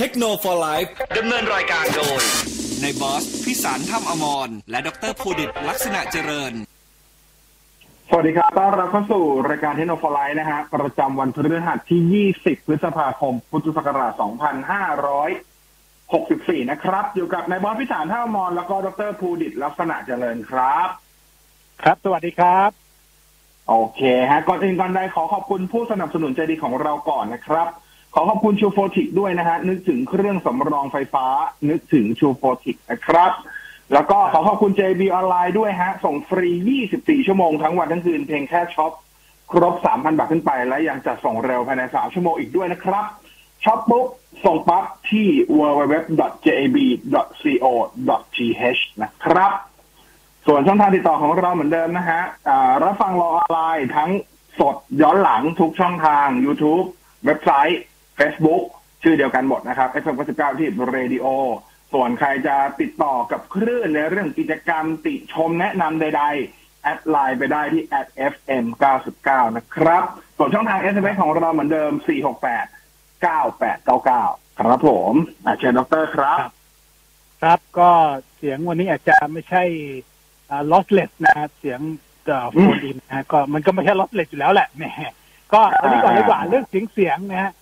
เทคโนโลยีดำเนินรายการโดยในบอสพิสารถ้ำอมร และดรภูดิตลักษณะเจริญ สวัสดีครับ ต้อนรับเข้าสู่รายการเทคโนโลยีนะฮะ ประจำวันพฤหัสที่ 20 พฤษภาคม พุทธศักราช 2564 นะครับ อยู่กับนายบอสพิสารท่ามอน แล้วก็ดรภูดิตลักษณะเจริญครับ ครับ สวัสดีครับ โอเคฮะ ก่อนอื่นก่อนใดขอขอบคุณผู้สนับสนุนใจดีของเราก่อนนะครับ ขอขอบคุณ Chuphotic ด้วยนะฮะ นึกถึงเครื่องสำรองไฟฟ้า นึกถึง Chuphotic นะครับ แล้วก็ขอขอบคุณ JB ออนไลน์ด้วยฮะ ส่งฟรี 24 ชั่วโมงทั้งวันทั้งคืนเพียงแค่ช็อปครบ 3,000 บาทขึ้นไป และยังจะส่งเร็วภายใน 3 ชั่วโมงอีกด้วยนะครับช็อปปุ๊บ ส่งปั๊บที่ www.jib.co.th นะครับ ส่วนช่องทางติดต่อของเราเหมือนเดิมนะฮะอ่ารับฟังเราออนไลน์ทั้งสดย้อนหลังทุกช่องทาง YouTube เว็บไซต์ Facebook ชื่อเดียวกันหมดนะครับ FM 99ที่เรดิโอส่วนใครจะติดต่อกับคลื่นในเรื่องกิจกรรมติชมแนะนำใด ๆ แอดไลน์ไปได้ที่ @fm 99นะครับ ส่วนช่องทาง SMS ของเราเหมือนเดิม 468 9899 ครับผมอะเชิญดรครับ ครับก็เสียงวันนี้อาจจะไม่ใช่อ่า lossless นะฮะเสียงโฟนอินนะฮะก็มันก็ไม่ใช่ lossless อยู่แล้วแหละแหมก็อันนี้ก่อนดีกว่าเรื่องเสียงเสียงนะฮะ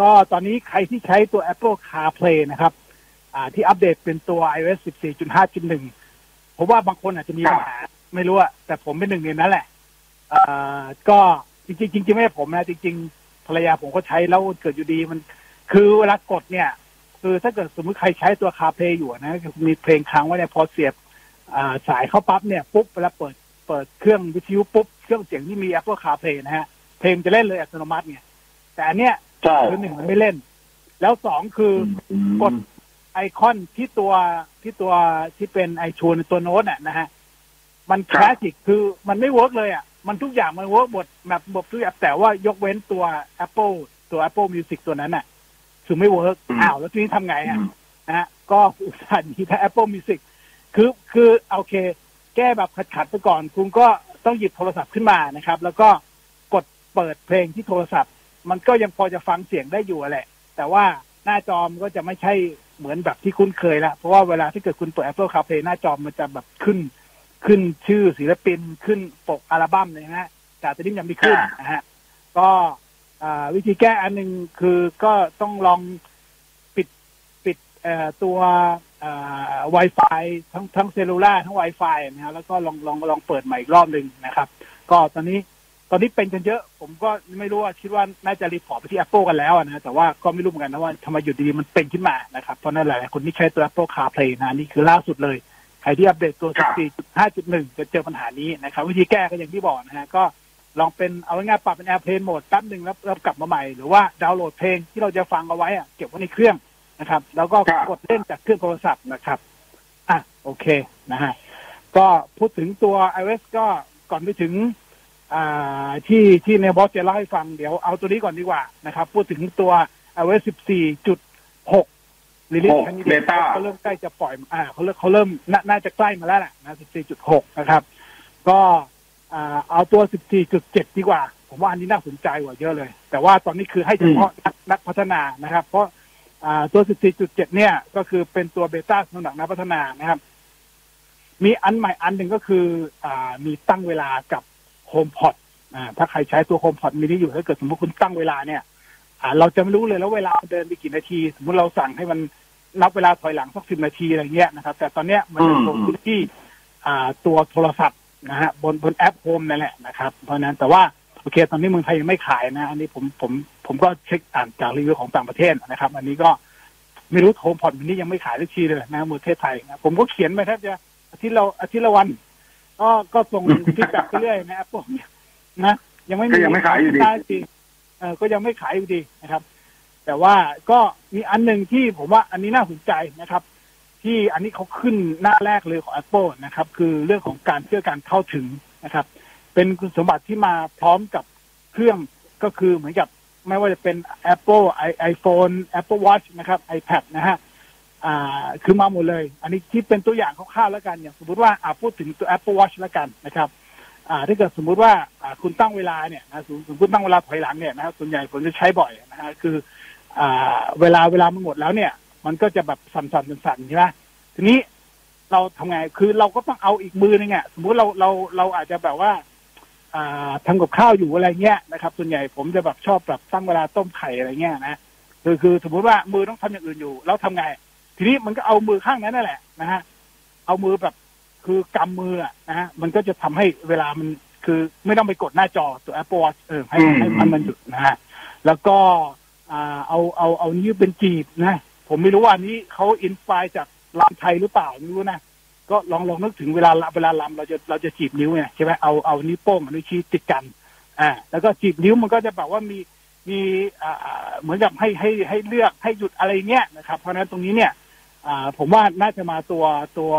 ก็ตอนนี้ใครที่ใช้ตัว Apple CarPlay นะครับ อ่าที่อัปเดตเป็นตัว iOS 14.5.1 ผมว่าบางคนอาจจะมีปัญหาไม่รู้อะแต่ผมเป็นหนึ่งในนั้นแหละอ่าก็จริงจริงไม่ใช่ผมนะ จริง ๆ ภรรยาผมก็ใช้แล้วเกิดอยู่ดีมัน คือเวลากดเนี่ย คือถ้าเกิดสมมติใครใช้ตัว CarPlay อยู่นะมีเพลงค้างไว้เนี่ยพอเสียบสายเข้าปั๊บเนี่ยปุ๊บเวลาเปิดเปิดเครื่องวิทยุปุ๊บ เครื่องเสียงที่มี Apple CarPlay นะฮะ เพลงจะเล่นเลยอัตโนมัติไงแต่อันเนี้ย ใช่คือหนึ่งมันไม่เล่น แล้วสองคือกดไอคอนที่ตัวที่ตัวที่เป็นไอชูนตัวโน้ตอะนะฮะ มันครัคบลาสสิกคือมันไม่ work เลยอะ มันทุกอย่างมัน work หมดแบบหมดทุกอย่างแต่ว่ายกเว้นตัว Apple ตัว Apple Music ตัวนั้นอะคือไม่เวิร์กอ้าว แล้วทีนี้ทำไงอะนะฮะก็อุตส่าห์มีแต่ Apple Music คือคือโอเค แก้แบบขัดๆไปก่อน คุณก็ต้องหยิบโทรศัพท์ขึ้นมานะครับ แล้วก็กดเปิดเพลงที่โทรศัพท์ มันก็ยังพอจะฟังเสียงได้อยู่แหละ แต่ว่าหน้าจอมนก็จะไม่ใช่เหมือนแบบที่คุ้นเคยละเพราะว่าเวลาที่เกิดคุณเปิด Apple CarPlay หน้าจอมันจะแบบขึ้น ขึ้นชื่อศิลปินขึ้นปกอัลบั้มเลยนะฮะแต่ตอนนี้ยังไม่ขึ้นนะฮะก็วิธีแก้อันหนึ่งคือก็ต้องลองปิดปิดตัวอ่า Wi-Fi ทั้งทั้ง cellular ทั้ง Wi-Fi นะฮะแล้วก็ลองลองลองเปิดใหม่อีกรอบหนึ่งนะครับ ก็ตอนนี้ ตอนนี้เป็นกันเยอะ ผมก็ไม่รู้ว่าคิดว่าน่าจะ report ไปที่ Apple กันแล้วนะแต่ว่าก็ไม่รู้เหมือนกันนะว่าทำไมอยู่ดีๆมันเป็นขึ้นมานะครับ เพราะนั่นแหละคนที่ใช้ตัว Apple CarPlay นะนี่คือล่าสุดเลย ใครที่อัปเดตตัวครับ14.5.1 จะเจอปัญหานี้นะครับ วิธีแก้ก็อย่างที่บอกนะฮะก็ลองเป็นเอาง่ายๆปรับเป็น Airplane Mode แป๊บหนึ่งแล้วแล้วกลับมาใหม่ หรือว่าดาวน์โหลดเพลงที่เราจะฟังเอาไว้อะเก็บไว้ในเครื่องนะครับ แล้วก็ครับกดเล่นจากเครื่องโทรศัพท์นะครับอะโอเคนะฮะก็พูดถึงตัว iOS ก็ก่อนไปถึงอ่า ที่ที่ในบอสจะเล่าให้ฟังเดี๋ยวเอาตัวนี้ก่อนดีกว่านะครับ พูดถึงตัว iOS 14.6รีลิสหกครั้งนี้ Beta เขาเริ่มใกล้จะปล่อยอ่าเขาเริ่มเขาเริ่มน่าน่าจะใกล้มาแล้วแหละนะ 14.6 นะครับ ก็อ่าเอาตัว 14.7 ดีกว่า ผมว่าอันนี้น่าสนใจกว่าเยอะเลย แต่ว่าตอนนี้คือให้เฉพาะนักนักพัฒนานะครับ เพราะอ่าตัว 14.7 เนี่ยก็คือเป็นตัวเบต้าสำหรับนักพัฒนานะครับ มีอันใหม่อันหนึ่งก็คืออ่ามีตั้งเวลากับ HomePod อ่าถ้าใครใช้ตัว HomePod mini อยู่ถ้าเกิดสมมติคุณตั้งเวลาเนี่ย อ่า เราจะไม่รู้เลยแล้วเวลาเดินไปกี่นาที สมมติเราสั่งให้มันนับเวลาถอยหลังสักสิบนาทีอะไรเงี้ยนะครับ แต่ตอนเนี้ยมันจะลงพื้นที่อ่าตัวโทรศัพท์นะฮะบนบนแอป Home นั่นแหละนะครับเพราะฉะนั้นแต่ว่าโอเค ตอนนี้เมืองไทยยังไม่ขายนะ อันนี้ผมผมผมก็เช็คอ่านจากรีวิวของต่างประเทศนะครับ อันนี้ก็ไม่รู้ HomePod mini ยังไม่ขายสักทีเลยนะเมืองประเทศไทยนะผมก็เขียนไปแทบจะอาทิตย์เราอาทิตย์ละวัน ก็ก็ส่ง feedback ไปเรื่อยนะแอปพวกเนี้ยนะยังไม่มีก็ยังไม่ขายอยู่ดีได้จริงเออก็ยังไม่ขายอยู่ดีนะครับ แต่ว่าก็มีอันหนึ่งที่ผมว่าอันนี้น่าสนใจนะครับ ที่อันนี้เขาขึ้นหน้าแรกเลยของ Apple นะครับ คือเรื่องของการเชื่อการเข้าถึงนะครับ เป็นคุณสมบัติที่มาพร้อมกับเครื่องก็คือเหมือนกับไม่ว่าจะเป็น Apple i iPhone Apple Watch นะครับ iPad นะฮะ อ่าคือมาหมดเลย อันนี้ที่เป็นตัวอย่างคร่าวๆแล้วกันอย่างสมมติว่าอ่าพูดถึงตัว Apple Watch แล้วกันนะครับอ่าถ้าเกิดสมมุติว่าอ่าคุณตั้งเวลาเนี่ยนะสมมติตั้งเวลาถอยหลังเนี่ยนะครับส่วนใหญ่ผมจะใช้บ่อยนะฮะคืออ่าเวลาเวลามันหมดแล้วเนี่ย มันก็จะแบบสั่นๆสั่นๆใช่ไหมทีนี้เราทำไงคือเราก็ต้องเอาอีกมือนึงอะสมมุติเราเราเราอาจจะแบบว่าอ่าทำกับข้าวอยู่อะไรเงี้ยนะครับส่วนใหญ่ผมจะแบบชอบแบบตั้งเวลาต้มไข่อะไรเงี้ยนะคือคือสมมุติว่ามือต้องทำอย่างอื่นอยู่ แล้วทำไง ทีนี้มันก็เอามือข้างนั้นนั่นแหละนะฮะเอามือแบบคือกำมืออะนะฮะมันก็จะทำให้เวลามันคือไม่ต้องไปกดหน้าจอตัว Apple Watch เออให้อืมให้มันมันหยุดนะฮะแล้วก็อ่าเอาเอาเอานิ้วเป็นจีบนะ ผมไม่รู้ว่าอันนี้เขาอินสปายจากลำไทยหรือเปล่าไม่รู้นะก็ลองลองนึกถึงเวลาเวลาลำเราจะเราจะจีบนิ้วไงใช่ไหมเอาเอานิ้วโป้งกับนิ้วชี้ติดกันอ่าแล้วก็จีบนิ้วมันก็จะแบบว่ามีมีอ่าเหมือนกับให้ให้ให้เลือกให้หยุดอะไรเงี้ยนะครับ เพราะฉะนั้นตรงนี้เนี่ย อ่าผมว่าน่าจะมาตัวตัว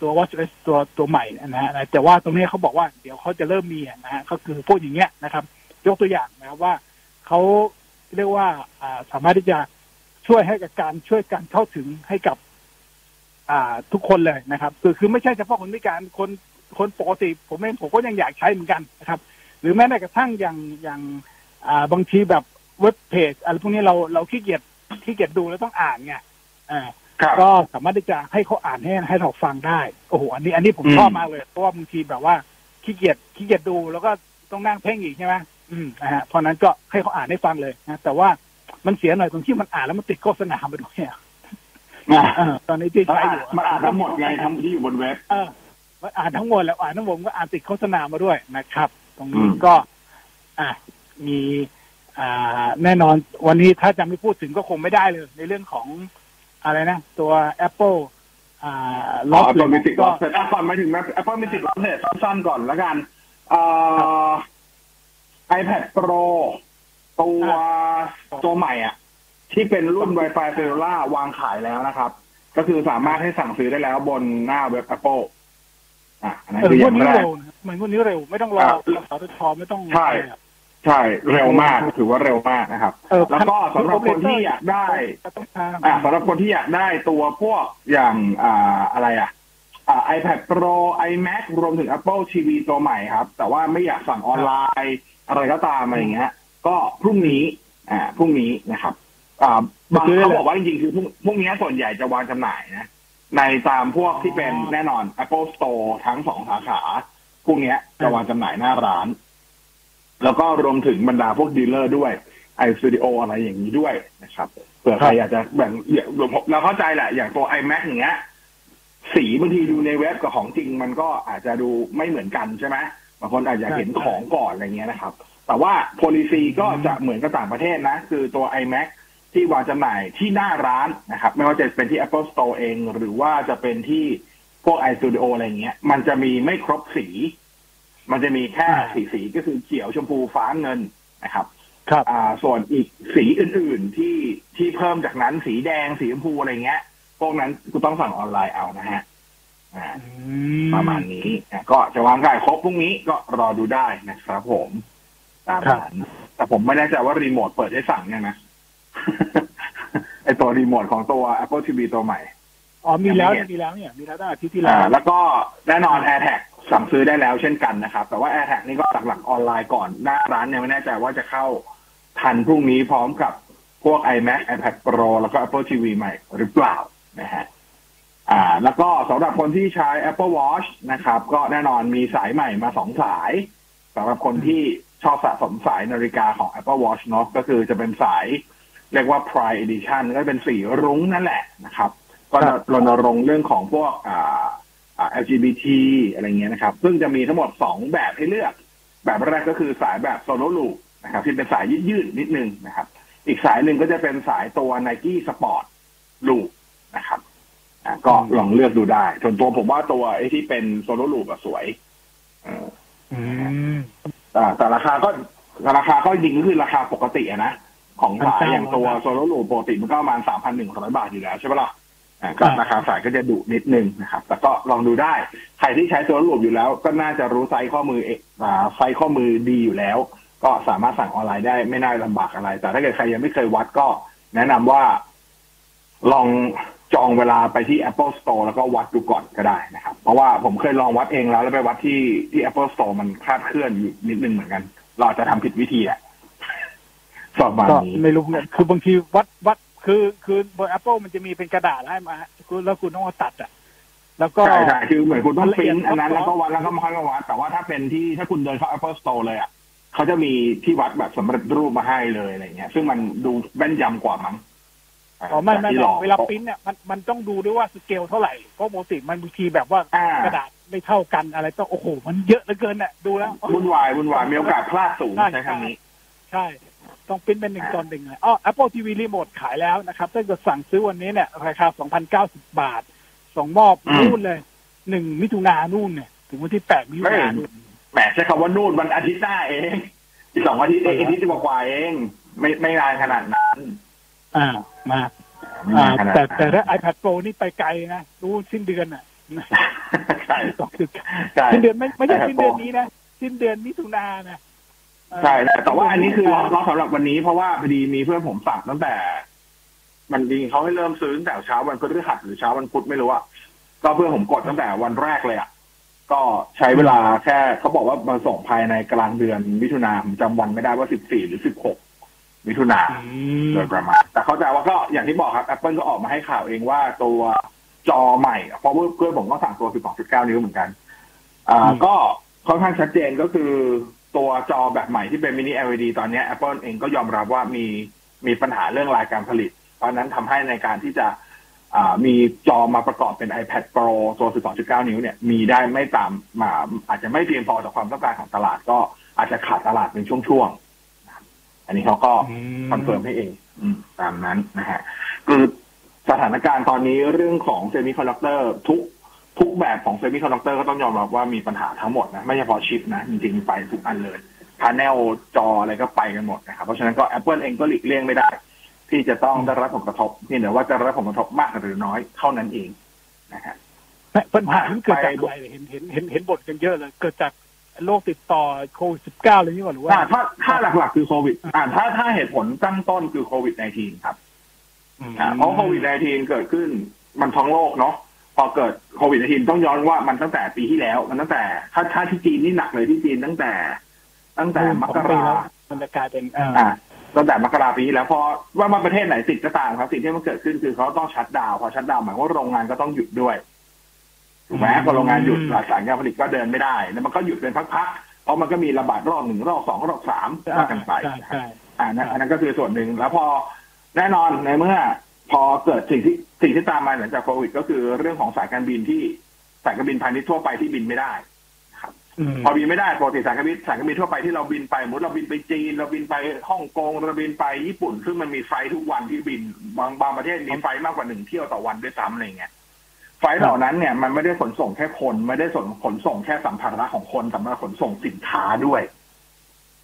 ตัว watchOS ตัวตัวใหม่นะฮะแต่ว่าตรงนี้เขาบอกว่าเดี๋ยวเขาจะเริ่มมีนะฮะก็คือพวกอย่างเงี้ยนะครับ ยกตัวอย่างนะครับว่าเขาเรียกว่าอ่าสามารถที่จะช่วยให้กับการช่วยการเข้าถึงให้กับ อ่าทุกคนเลยนะครับ คือคือไม่ใช่เฉพาะคนพิการคนคนปกติผมเองผมก็ยังอยากใช้เหมือนกันนะครับ หรือแม้แต่กระทั่งอย่างอย่างอ่าบางทีแบบเว็บเพจอะไรพวกนี้เราเราขี้เกียจขี้เกียจดูแล้วต้องอ่านไงอ่า ก็สามารถที่จะให้เขาอ่านให้ให้เราฟังได้โอ้โหอันนี้อันนี้ผมอืมชอบมากเลยเพราะว่าบางทีแบบว่าขี้เกียจขี้เกียจดูแล้วก็ต้องนั่งเพ่งอีกใช่ไหมอืมนะฮะเพราะฉะนั้นก็ให้เขาอ่านให้ฟังเลยนะแต่ว่ามันเสียหน่อยตรงที่มันอ่านแล้วมันติดโฆษณาไปด้วยอะอะเออตอนนี้ที่มันใช้อ่าอนยู่อะมันอ่านทั้งหมดไงทั้งที่อยู่บนเว็บเออมันอ่านทั้งหมดแล้วอ่านทั้งหมดก็อ่านติดโฆษณามาด้วยนะครับ ตรงนี้อืมก็ อะมีอ่าแน่นอนวันนี้ถ้าจะไม่พูดถึงก็คงไม่ได้เลย ในเรื่องของ อะไรนะ ตัว Apple อ่าอ๋อ Lost Apple Music ก็ Lost อะก่อนมาถึง Apple Music Lost เนี่ยสั้นๆก่อนแล้วกันเอ่อ iPad Pro ตัวตัวใหม่อะ ที่เป็นรุ่น Wi-Fi Cellular วางขายแล้วนะครับ ก็คือสามารถให้สั่งซื้อได้แล้วบนหน้าเว็บ Apple อะอันนั้นเออคือองวดย่างนี้แรกเร็วนะเหมือนวันนี้เร็ว ไม่ต้องรออ่าสตชไม่ต้องใช่ ใช่เร็วมากถือว่าเร็วมากนะครับเออแล้วก็สำหรับคนที่อยากได้ก็ต้องทำอ่าสำหรับคนที่อยากได้ตัวพวกอย่างอ่าอะไรอะอ่า iPad Pro iMac รวมถึง Apple TV ตัวใหม่ครับ แต่ว่าไม่อยากสั่งออนไลน์ อะไรก็ตามอะไรอย่างเงี้ย ก็พรุ่งนี้อ่าพรุ่งนี้นะครับอ่าบางเขาบอกว่าจริงๆคือพรุ่งพรุ่งนี้ส่วนใหญ่จะวางจำหน่ายนะ ในตามพวกที่เป็นแน่นอน Apple Store ทั้งสองสาขาพรุ่งนี้จะวางจำหน่ายหน้าร้าน แล้วก็รวมถึงบรรดาพวก dealer ด้วย iStudio อะไรอย่างนี้ด้วยนะครับเผื่อใครอยากจะแบ่งเราเข้าใจแหละ อย่างตัว iMac อย่างเงี้ยสีบางทีดูในเว็บกับของจริงมันก็อาจจะดูไม่เหมือนกันใช่ไหมบางคนอาจจะเห็นของก่อนอะไรเงี้ยนะครับ แต่ว่า policy ก็จะเหมือนกับต่างประเทศนะ คือตัว iMac ที่วางจำหน่ายที่หน้าร้านนะครับ ไม่ว่าจะเป็นที่ Apple Store เอง หรือว่าจะเป็นที่พวก iStudio อะไรเงี้ย มันจะมีไม่ครบสี มันจะมีแค่สีสีก็คือเขียวชมพูฟ้าเงินนะครับครับอ่าส่วนอีกสีอื่นๆที่ที่เพิ่มจากนั้นสีแดงสีชมพูอะไรเงี้ย พวกนั้นกูต้องสั่งออนไลน์เอานะฮะอ่าประมาณนี้อะก็จะวางขายครบพรุ่งนี้ก็รอดูได้นะครับผมตามนั้นแต่ผมไม่แน่ใจว่ารีโมทเปิดให้สั่งยังนะไอตัวรีโมทของตัว Apple TV ตัวใหม่ อ๋อมีแล้วยังไม่เห็นมีแล้วเนี่ย มีแล้วตั้งแต่อาที่ที่แล้อ่าวแล้วก็แน่นอน AirTag สั่งซื้อได้แล้วเช่นกันนะครับ แต่ว่า AirTag นี่ก็หลักๆออนไลน์ก่อน หน้าร้านเนี่ยไม่แน่ใจว่าจะเข้าทันพรุ่งนี้พร้อมกับพวก iMac iPad Pro แล้วก็ Apple TV ใหม่หรือเปล่านะฮะอ่า แล้วก็สำหรับคนที่ใช้ Apple Watch นะครับ ก็แน่นอนมีสายใหม่มาสองสายสำหรับคนที่ชอบสะสมสายนาฬิกาของ Apple Watch เนาะก็คือจะเป็นสาย เรียกว่า Pride Edition ก็เป็นสีรุ้งนั่นแหละนะครับ ก็รณรงค์เรื่องของพวกอ่า LGBT อะไรเงี้ยนะครับ ซึ่งจะมีทั้งหมดสองแบบให้เลือก แบบแรกก็คือสายแบบ Solo Loop นะครับ ที่เป็นสายยืดๆนิดนึงนะครับ อีกสายหนึ่งก็จะเป็นสายตัว Nike Sport Loop นะครับอะก็ลองเลือกดูได้ส่วนตัวผมว่าตัวไอ้ที่เป็น Solo Loop อะสวยเอออืมอ่าแต่ราคาก็ราคาก็จริงก็คือราคาปกติอะนะ ของสายอย่างตัว Solo Loop ปกติมันก็ประมาณสามพันหนึ่งร้อยบาทอยู่แล้วใช่ปะล่ะอ่า ก็ราคาสายก็จะดุนิดนึงนะครับ แต่ก็ลองดูได้ ใครที่ใช้ Solo Loop อยู่แล้ว ก็น่าจะรู้ไซส์ข้อมือเอกอ่าไซส์ข้อมือดีอยู่แล้ว ก็สามารถสั่งออนไลน์ได้ไม่น่าลำบากอะไร แต่ถ้าเกิดใครยังไม่เคยวัดก็ แนะนำว่า ลองจองเวลาไปที่ Apple Store แล้วก็วัดดูก่อนก็ได้นะครับ เพราะว่าผมเคยลองวัดเองแล้ว แล้วไปวัดที่ที่ Apple Store มันคลาดเคลื่อนอยู่นิดนึงเหมือนกัน เราอาจจะทำผิดวิธีแหละประมาณก็นี้ไม่รู้เนี่ยคือบางทีวัดวัด คือคือบน Apple มันจะมีเป็นกระดาษให้มาคุณแล้วคุณต้องมาตัดอะ แล้วก็ใช่ใช่คือเหมือนคุณต้องละปเอีริ้ยดนอันนั้นครแล้บวก็วัดแล้วก็มาค่อยมาวัด แต่ว่าถ้าเป็นที่ถ้าคุณเดินเข้า Apple Store เลยอะเขาจะมีที่วัดแบบสำเร็จรูปมาให้เลยอะไรเงี้ย ซึ่งมันดูแม่นยำกว่ามั้งอ๋อไม่ไม่ที่ไม่ลองเวลาปริ้นเนี่ยมันมันต้องดูด้วยว่าสเกลเท่าไหร่เพราะปกติมันบางทีแบบว่าอ่ากระดาษไม่เท่ากันอะไรต้องโอ้โห มันเยอะเหลือเกินน่ะดูแล้ววุ่นวายวุ่นวายมีโอกาสพลาดสูงใช่ใช้คำนี้ ใช่ ต้องปริ้นเป็นหนึ่งตอนหนึ่งเลยอ๋อ Apple TV Remote ขายแล้วนะครับ ถ้าเกิดสั่งซื้อวันนี้เนี่ย ราคา 2,090 บาท สองมอบอืมนู่นเลยหนึ่งมิถุนายนนู่นเนี่ย ถึงวันที่แปดมิถุนายนนู่นแหมใช้คำว่านู่นวันอาทิตย์หน้าเองอีกสองอาทิตย์เองอาทิตย์กว่าๆเอง ไม่ไม่นานขนาดนั้น อ่ามาไม่อ่านานขนาดแต่นั้นแต่ถ้า iPad Pro นี่ไปไกลนะรู้สิ้นเดือนอะใช่ต้องคือใช่สิ้นเดือนไม่ไม่ใช่ iPad สิ้นเดือน Pro นี้นะสิ้นเดือนมิถุนายนนะเออ ใช่แต่แต่ว่าอันนี้คือรอรอสำหรับวันนี้เพราะว่าพอดีมีเพื่อนผมสั่งตั้งแต่ มันจริงเขาให้เริ่มซื้อตั้งแต่เช้าวันพฤหัสหรือเช้าวันพุธไม่รู้อะก็เพื่อนผมกดตั้งแต่วันแรกเลยอะก็ใช้เวลาแค่เขาบอกว่ามาส่งภายในกลางเดือนมิถุนาผมจำวันไม่ได้ว่าสิบสี่หรือสิบหกมิถุนาอืมโดยประมาณ แต่เข้าใจว่าก็อย่างที่บอกครับ Apple ก็ออกมาให้ข่าวเองว่าตัวจอใหม่ เพราะว่าเพื่อนผมก็สั่งตัว 12.9 นิ้วเหมือนกัน อ่า ก็ค่อนข้างชัดเจนก็คือ ตัวจอแบบใหม่ที่เป็นมินิ LED ตอนนี้ Apple เองก็ยอมรับว่ามีมีปัญหาเรื่องไลน์การผลิต เพราะฉะนั้นทำให้ในการที่จะอ่ามีจอมาประกอบเป็น iPad Pro ตัว 12.9 นิ้วเนี่ยมีได้ไม่ตามมาอาจจะไม่เพียงพอต่อความต้องการของตลาดก็อาจจะขาดตลาดเป็นช่วงๆนะครับอันนี้เขาก็ confirm ให้เองอืมตามนั้นนะฮะคือสถานการณ์ตอนนี้เรื่องของเซมิคอนดักเตอร์ทุก ทุกแบบของเซมิคอนดักเตอร์ก็ต้องยอมรับว่ามีปัญหาทั้งหมดนะ ไม่เฉพาะชิปนะ จริงๆ ไปทุกอันเลยพา n เนลจออะไรก็ไปกันหมดนะครับ เพราะฉะนั้นก็ Apple เองก็หลีกเลี่ยงไม่ได้ ที่จะต้องได้รับผลกระทบเพียงแต่ว่าจะได้รับผลกระทบมากหรือน้อยเท่านั้นเองนะฮะปัญหาที่เกิดจากอะไรเห็นเห็นเห็นเห็นบ่นกันเยอะเลย เกิดจากโรคติดต่อโควิดสิบเก้าอะไรนี้ก่อนหรือว่าถ้าถ้าถ้าหลักๆคือโควิด อ่าถ้าถ้าเหตุผลตั้งต้นคือโควิด -19 ครับอ่าเพราะโควิด -19 เกิดขึ้นมันท้องโลกเนาะ พอเกิดโควิด -19 ต้องย้อนว่ามันตั้งแต่ปีที่แล้ว มันตั้งแต่ถ้าถ้าที่จีนนี่หนักเลยที่จีนตั้งแต่ ตั้งแต่มกรามันจะกลายเป็นอ่าอ่าตั้งแต่มกราปีที่แล้วพอว่ามาประเทศไหนติดก็ตามครับสิ่งที่มันเกิดขึ้นคือเขาต้องชัดดาวน์พอชัดดาวน์หมายว่าโรงงานก็ต้องหยุดด้วยถูกไหมพอโรงงานหยุดหลายสายการผลิตก็เดินไม่ได้ แล้วมันก็หยุดเป็นพักๆเพราะมันก็มีระบาดรอบหนึ่งรอบสองรอบสามว่ากันไปใช่ใช่อ่านั่นอันนั้นก็คือส่วนหนึ่งแล้วพอแน่นอนในเมื่อ พอเกิดสิ่งที่สิ่งที่ตามมาหลังจากโควิด ก็คือเรื่องของสายการบินที่สายการบินพาณิชย์ทั่วไปที่บินไม่ได้มพอบินไม่ได้ปกติสายการบินสายการบินทั่วไปที่เราบินไปสมมติเราบินไปจีน เราบินไปฮ่องกงเราบินไปญี่ปุ่น ซึ่งมันมีไฟล์ทุกวันที่บินบางบางประเทศมี flight มากกว่าหนึ่งเที่ยวต่อวันด้วยซ้ำอะไรเงี้ย flight เหล่านั้นเนี่ยมันไม่ได้ขนส่งแค่คนไม่ได้ส่งขนส่งแค่สัมภาระของคนแต่มันขนส่งสินค้าด้วย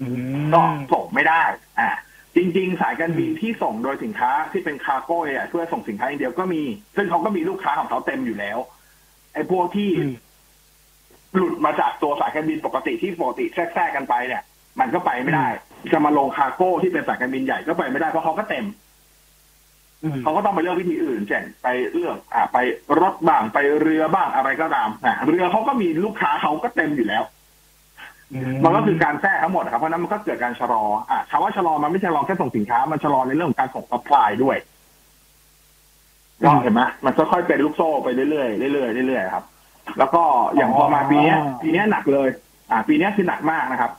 อืมก็ส่งไม่ได้ อ่า จริงๆ สายการบินที่ส่งโดยสินค้าที่เป็น cargo เนี่ยเพื่อส่งสินค้าอย่างเดียวก็มี ซึ่งเขาก็มีลูกค้าของเขาเต็มอยู่แล้ว ไอ้พวกที่อืมหลุดมาจากตัวสายการบินปกติที่ปกติแทรกๆกันไปเนี่ย มันก็ไปไม่ได้ จะมาลง cargo ที่เป็นสายการบินใหญ่ก็ไปไม่ได้เพราะเขาก็เต็มอืมเขาก็ต้องไปเลือกวิธีอื่นเช่นไปเลือกอ่าไปรถบ้างไปเรือบ้างอะไรก็ตามอะเรือเขาก็มีลูกค้าเขาก็เต็มอยู่แล้ว มันก็คือการแทรกทั้งหมดนะครับเพราะฉะนั้นมันก็เกิดการชะลออะคำว่าชะลอมันไม่ใช่ชะลอแค่ส่งสินค้า มันชะลอในเรื่องของการส่ง supply ด้วยก็เห็นไหมมันค่อยๆเป็นลูกโซ่ไปเรื่อยๆเรื่อยๆเรื่อยๆครับ แล้วก็อย่างพอมาปีเนี้ยปีเนี้ยหนักเลย อ่า ปีเนี้ยคือหนักมากนะครับ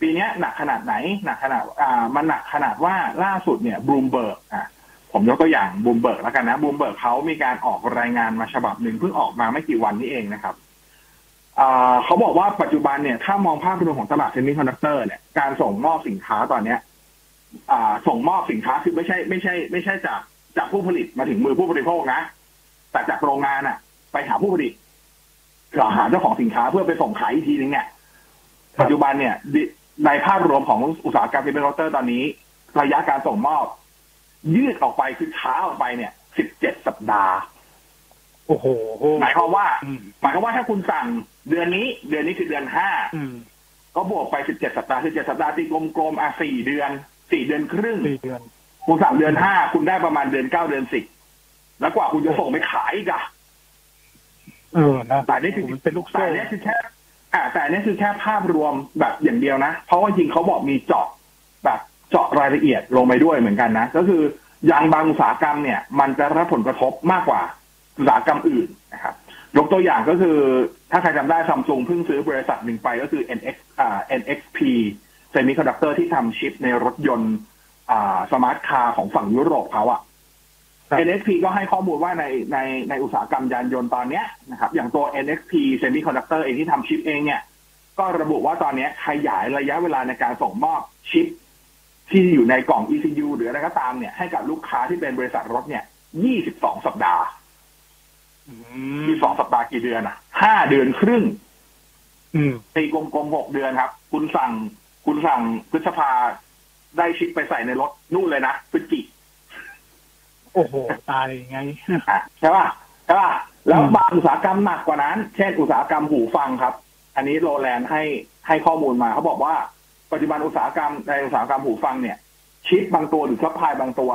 ปีเนี้ยหนักขนาดไหนหนักขนาด อ่า มันหนักขนาดว่าล่าสุดเนี่ยบลูมเบิร์กอะผมยกตัวอย่างบลูมเบิร์กแล้วกันนะบลูมเบิร์กเขามีการออกรายงานมาฉบับหนึ่งเพิ่งออกมาไม่กี่วันนี้เองนะครับอ่า เขาบอกว่าปัจจุบันเนี่ย ถ้ามองภาพรวมของตลาดเซมิคอนดักเตอร์เนี่ยการส่งมอบสินค้าตอนเนี้ยอ่าส่งมอบสินค้าคือไม่ใช่ ไม่ใช่ ไม่ใช่จากจากผู้ผลิตมาถึงมือผู้บริโภคนะแต่จากโรงงานอะไปหาผู้ผลิตหาหาเจ้าของสินค้าเพื่อไปส่งขายอีกทีนึงเนี่ยครับปัจจุบันเนี่ยดิในภาพรวมของอุตสาหกรรมเซมิคอนดักเตอร์ตอนนี้ ระยะการส่งมอบ ยืดออกไปคือช้าออกไปเนี่ยสิบเจ็ดสัปดาห์ โอ้โหหมายความว่าอืมหมายความว่าถ้าคุณสั่ง เดือนนี้ เดือนนี้คือเดือนห้าอืมก็บวกไป17สัปดาห์17สัปดาห์ตีกลมๆอะ4เดือน4เดือนครึ่งสี่เดือนคุณสั่งเดือน5คุณได้ประมาณเดือน9เดือน10แล้วกว่าคุณจะส่งไปขายอีกอะเออนะแต่นี่คือมันเป็นลูกแต่โซ่อันนี่คือแค่อ่าแต่อันนี่คือแค่ภาพรวมแบบอย่างเดียวนะ เพราะว่าจริงเขาบอกมีเจาะแบบเจาะรายละเอียดลงไปด้วยเหมือนกันนะ ก็คืออย่างบางอุตสาหกรรมเนี่ย มันจะรับผลกระทบมากกว่าอุตสาหกรรมอื่นนะครับ ยกตัวอย่างก็คือ ถ้าใครจำได้ซัมซุงเพิ่งซื้อบริษัทหนึ่งไปก็คือ NX อ่า NXP Semiconductor ที่ทำชิปในรถยนต์อ่า smart car ของฝั่งยุโรปเขาอะครับ NXP ก็ให้ข้อมูลว่าในในในอุตสาหกรรมยานยนต์ตอนเนี้ยนะครับ อย่างตัว NXP Semiconductor เองที่ทำชิปเองเนี่ย ก็ระบุว่าตอนเนี้ยขยายระยะเวลาในการส่งมอบชิป ที่อยู่ในกล่อง ECU หรืออะไรก็ตามเนี่ยให้กับลูกค้าที่เป็นบริษัทรถเนี่ย 22 สัปดาห์ อืม22สัปดาห์กี่เดือนอะ5เดือนครึ่งอืมตีกลมๆ6เดือนครับ คุณสั่ง คุณสั่งพฤษภาได้ชิปไปใส่ในรถนู่นเลยนะพฤศจิโอ้โห ตายยังไงอะใช่ป่ะใช่ป่ะแล้วอืมบางอุตสาหกรรมหนักกว่านั้น เช่นอุตสาหกรรมหูฟังครับ อันนี้โรแลนด์ให้ให้ข้อมูลมา เขาบอกว่าปัจจุบันอุตสาหกรรมในอุตสาหกรรมหูฟังเนี่ย ชิปบางตัวหรือ supply บางตัว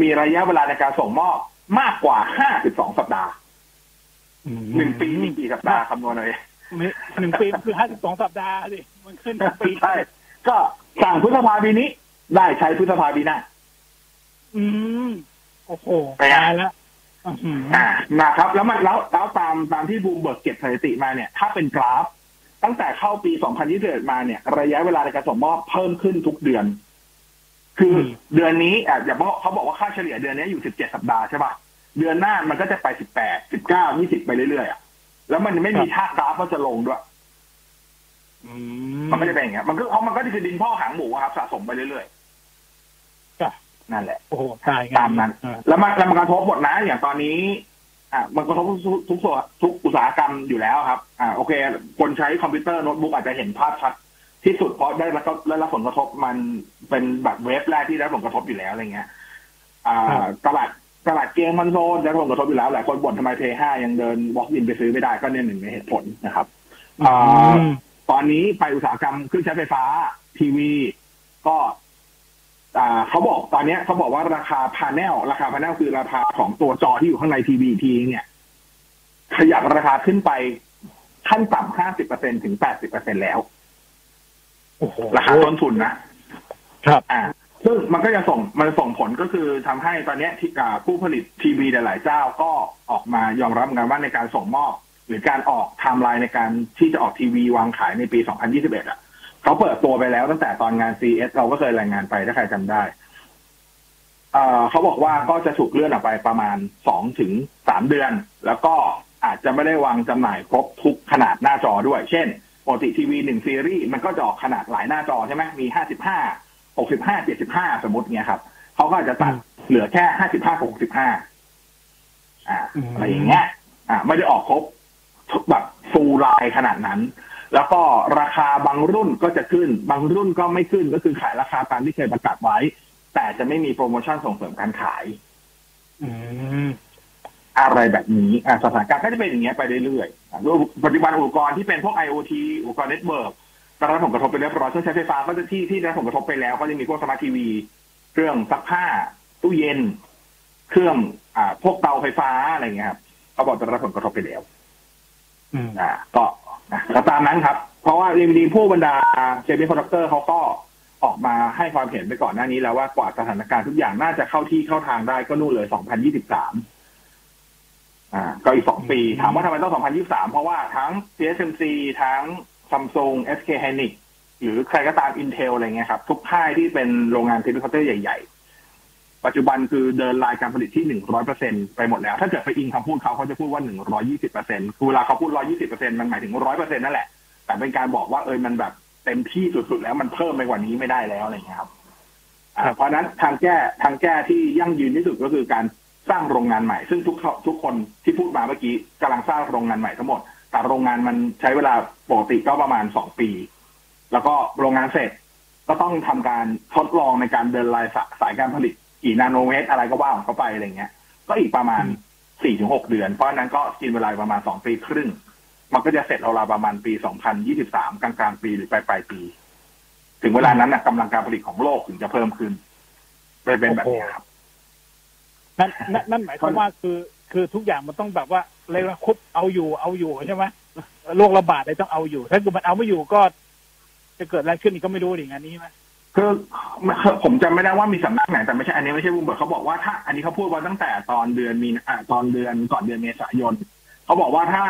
มีระยะเวลาในการส่งมอบ มากกว่า52สัปดาห์หนึ่งปีมีกี่สัปดาห์คำนวณเลยไม่หนึ่งปีคือห้าสิบสองสัปดาห์สิมันขึ้นทั้งปีใช่ก็สั่งพฤษภาปีนี้ ได้ใช้พฤษภาปีหน้าอืมโอ้โหไปอะตายแล้วอื้อหืออ่านะครับ แล้วมันแล้วแล้วตามตามที่บูมเบิร์กเก็บสถิติมาเนี่ย ถ้าเป็นกราฟ ตั้งแต่เข้าปี 2021 มาเนี่ย ระยะเวลาในการส่งมอบเพิ่มขึ้นทุกเดือน คืออเดือนนี้อะอย่าบอกเขาบอกว่าค่าเฉลี่ยเดือนนี้อยู่17สัปดาห์ใช่ป่ะเดือนหน้ามันก็จะไป18 19 20ไปเรื่อยๆอะแล้วมันไม่มีท่ากราฟว่าจะลงด้วยอืมันก็จะเป็นอย่างเงี้ยมันก็เพราะมันก็คือดินพ่อหางหมูอะครับ สะสมไปเรื่อยจ้ะๆนั่นแหละ โอ้โหตายไงตามนั้นเออแล้วมันแล้วมันกระทบหมดนะอย่างตอนนี้ อะมันกระทบทุกทุกส่วนทุกอุตสาหกรรมอยู่แล้วครับ อ่าโอเค คนใช้คอมพิวเตอร์โน้ตบุ๊กอาจจะเห็นภาพชัด ที่สุดเพราะได้รับได้รับผลกระทบมันเป็นแบบเวฟแรกที่ได้รับผลกระทบอยู่แล้วอะไรเงี้ย อ่า ตลาดตลาดเกมคอนโซลได้รับผลกระทบอยู่แล้วหลายคนบ่นทำไม Play ห้ายังเดิน walk in ไปซื้อไม่ได้ก็เนี่ยหนึ่งในเหตุผลนะครับอ่าอืมตอนนี้ไปอุตสาหกรรมเครื่องใช้ไฟฟ้า ทีวี ก็อ่าเขาบอกตอนเนี้ยเขาบอกว่าราคา panel ราคา panel คือราคาของตัวจอที่อยู่ข้างในทีวีทีเนี่ย ขยับราคาขึ้นไปขั้นต่ำห้าสิบเปอร์เซ็นถึงแปดสิบเปอร์เซ็นแล้วโอ้โห ราคาต้นทุนนะครับ อ่า ซึ่งมันก็จะส่งมันส่งผลก็คือทำให้ตอนเนี้ยที่อ่าผู้ผลิตทีวีหลาย ๆ เจ้าก็ออกมายอมรับกันว่าในการส่งมอบ หรือการออกไทม์ไลน์ในการที่จะออกทีวีวางขายในปี 2021 อะเขาเปิดตัวไปแล้วตั้งแต่ตอนงาน CS เราก็เคยรายงานไปถ้าใครจำได้เอ่อเขาบอกว่าก็จะถูกเลื่อนออกไปประมาณสองถึงสามเดือน แล้วก็อาจจะไม่ได้วางจำหน่ายครบทุกขนาดหน้าจอด้วย เช่น ปกติทีวีหนึ่งซีรีส์มันก็จะออกขนาดหลายหน้าจอใช่ไหมมีห้าสิบห้าหกสิบห้าเจ็ดสิบห้าสมมติเงี้ยครับเขาก็อาจจะตัดเหลือแค่ห้าสิบห้าหกสิบห้าอ่าอืมอะไรอย่างเงี้ย อ่า ไม่ได้ออกครบทุกแบบฟูลไลน์ขนาดนั้น แล้วก็ราคาบางรุ่นก็จะขึ้น บางรุ่นก็ไม่ขึ้นก็คือขายราคาตามที่เคยประกาศไว้ แต่จะไม่มีโปรโมชั่นส่งเสริมการขายอืมอะไรแบบนี้ อ่าสถานการณ์ก็จะเป็นอย่างเงี้ยไปเรื่อยๆอะ ปัจจุบันอุปกรณ์ที่เป็นพวก IoT อุปกรณ์ network ได้รับผลกระทบไปเรียบร้อยเครื่องใช้ไฟฟ้าก็จะที่ที่ได้รับผลกระทบไปแล้ว ก็จะมีพวกสมาร์ททีวี เครื่องซักผ้า ตู้เย็น เครื่องอ่าพวกเตาไฟฟ้าอะไรเงี้ยครับเขาบอกจะได้รับผลกระทบไปแล้วอืมอ่า ก็นะก็ตามนั้นครับ เพราะว่าจริงๆผู้บรรดา semiconductor เขาก็ออกมาให้ความเห็นไปก่อนหน้านี้แล้วว่ากว่าสถานการณ์ทุกอย่างน่าจะเข้าที่เข้าทางได้ก็นู่นเลย 2023 อ่าก็อีกสองปี ถามว่าทำไมต้อง2023เพราะว่าทั้ง TSMC ทั้ง Samsung SK Hynix หรือใครก็ตาม Intel อะไรเงี้ยครับ ทุกค่ายที่เป็นโรงงาน semiconductor ใหญ่ ๆ ปัจจุบันคือเดินรายการผลิตที่100%ไปหมดแล้ว ถ้าเกิดไปอิงคำพูดเขาเขาจะพูดว่า120%คือเวลาเขาพูด120%มันหมายถึง100%นั่นแหละ แต่เป็นการบอกว่าเออมันแบบเต็มที่สุดๆแล้วมันเพิ่มไปกว่านี้ไม่ได้แล้วอะไรเงี้ยครับอ่าเพราะฉะนั้นทางแก้ทางแก้ที่ยั่งยืนที่สุดก็คือการ สร้างโรงงานใหม่ ซึ่งทุกทุกคนที่พูดมาเมื่อกี้กำลังสร้างโรงงานใหม่ทั้งหมด แต่โรงงานมันใช้เวลาปกติก็ประมาณสองปี แล้วก็โรงงานเสร็จก็ต้องทำการทดลองในการเดินลายสาสายการผลิตกี่นาโนเมตร อะไรก็ว่าของเขาไปอะไรเงี้ย ก็อีกประมาณสี่ถึงหกเดือน เพราะฉะนั้นก็กินเวลาประมาณสองปีครึ่ง มันก็จะเสร็จเราวประมาณปี2023กลางกลางปีหรือปลายปลายปี ถึงเวลานั้นนะกำลังการผลิตของโลกถึงจะเพิ่มขึ้นไปเป็นแบบนี้ครับ นั่นนั่นนั่นหมายความว่าคือคือทุกอย่างมันต้องแบบว่าเรียกว่าคุบเอาอยู่เอาอยู่ใช่ไหมโรคระบาดเลยต้องเอาอยู่ ถ้าเกิดมันเอาไม่อยู่ก็ จะเกิดอะไรขึ้นอีกก็ไม่รู้ดิงานนี้ไหมคือผมจำไม่ได้ว่ามีสำนักไหนแต่ไม่ใช่อันนี้ไม่ใช่บูมเบิร์กเขาบอกว่าถ้าอันนี้เขาพูดว่าตั้งแต่ตอนเดือนมีอ่าตอนเดือนก่อนเดือนเมษายนเขาบอกว่าถ้า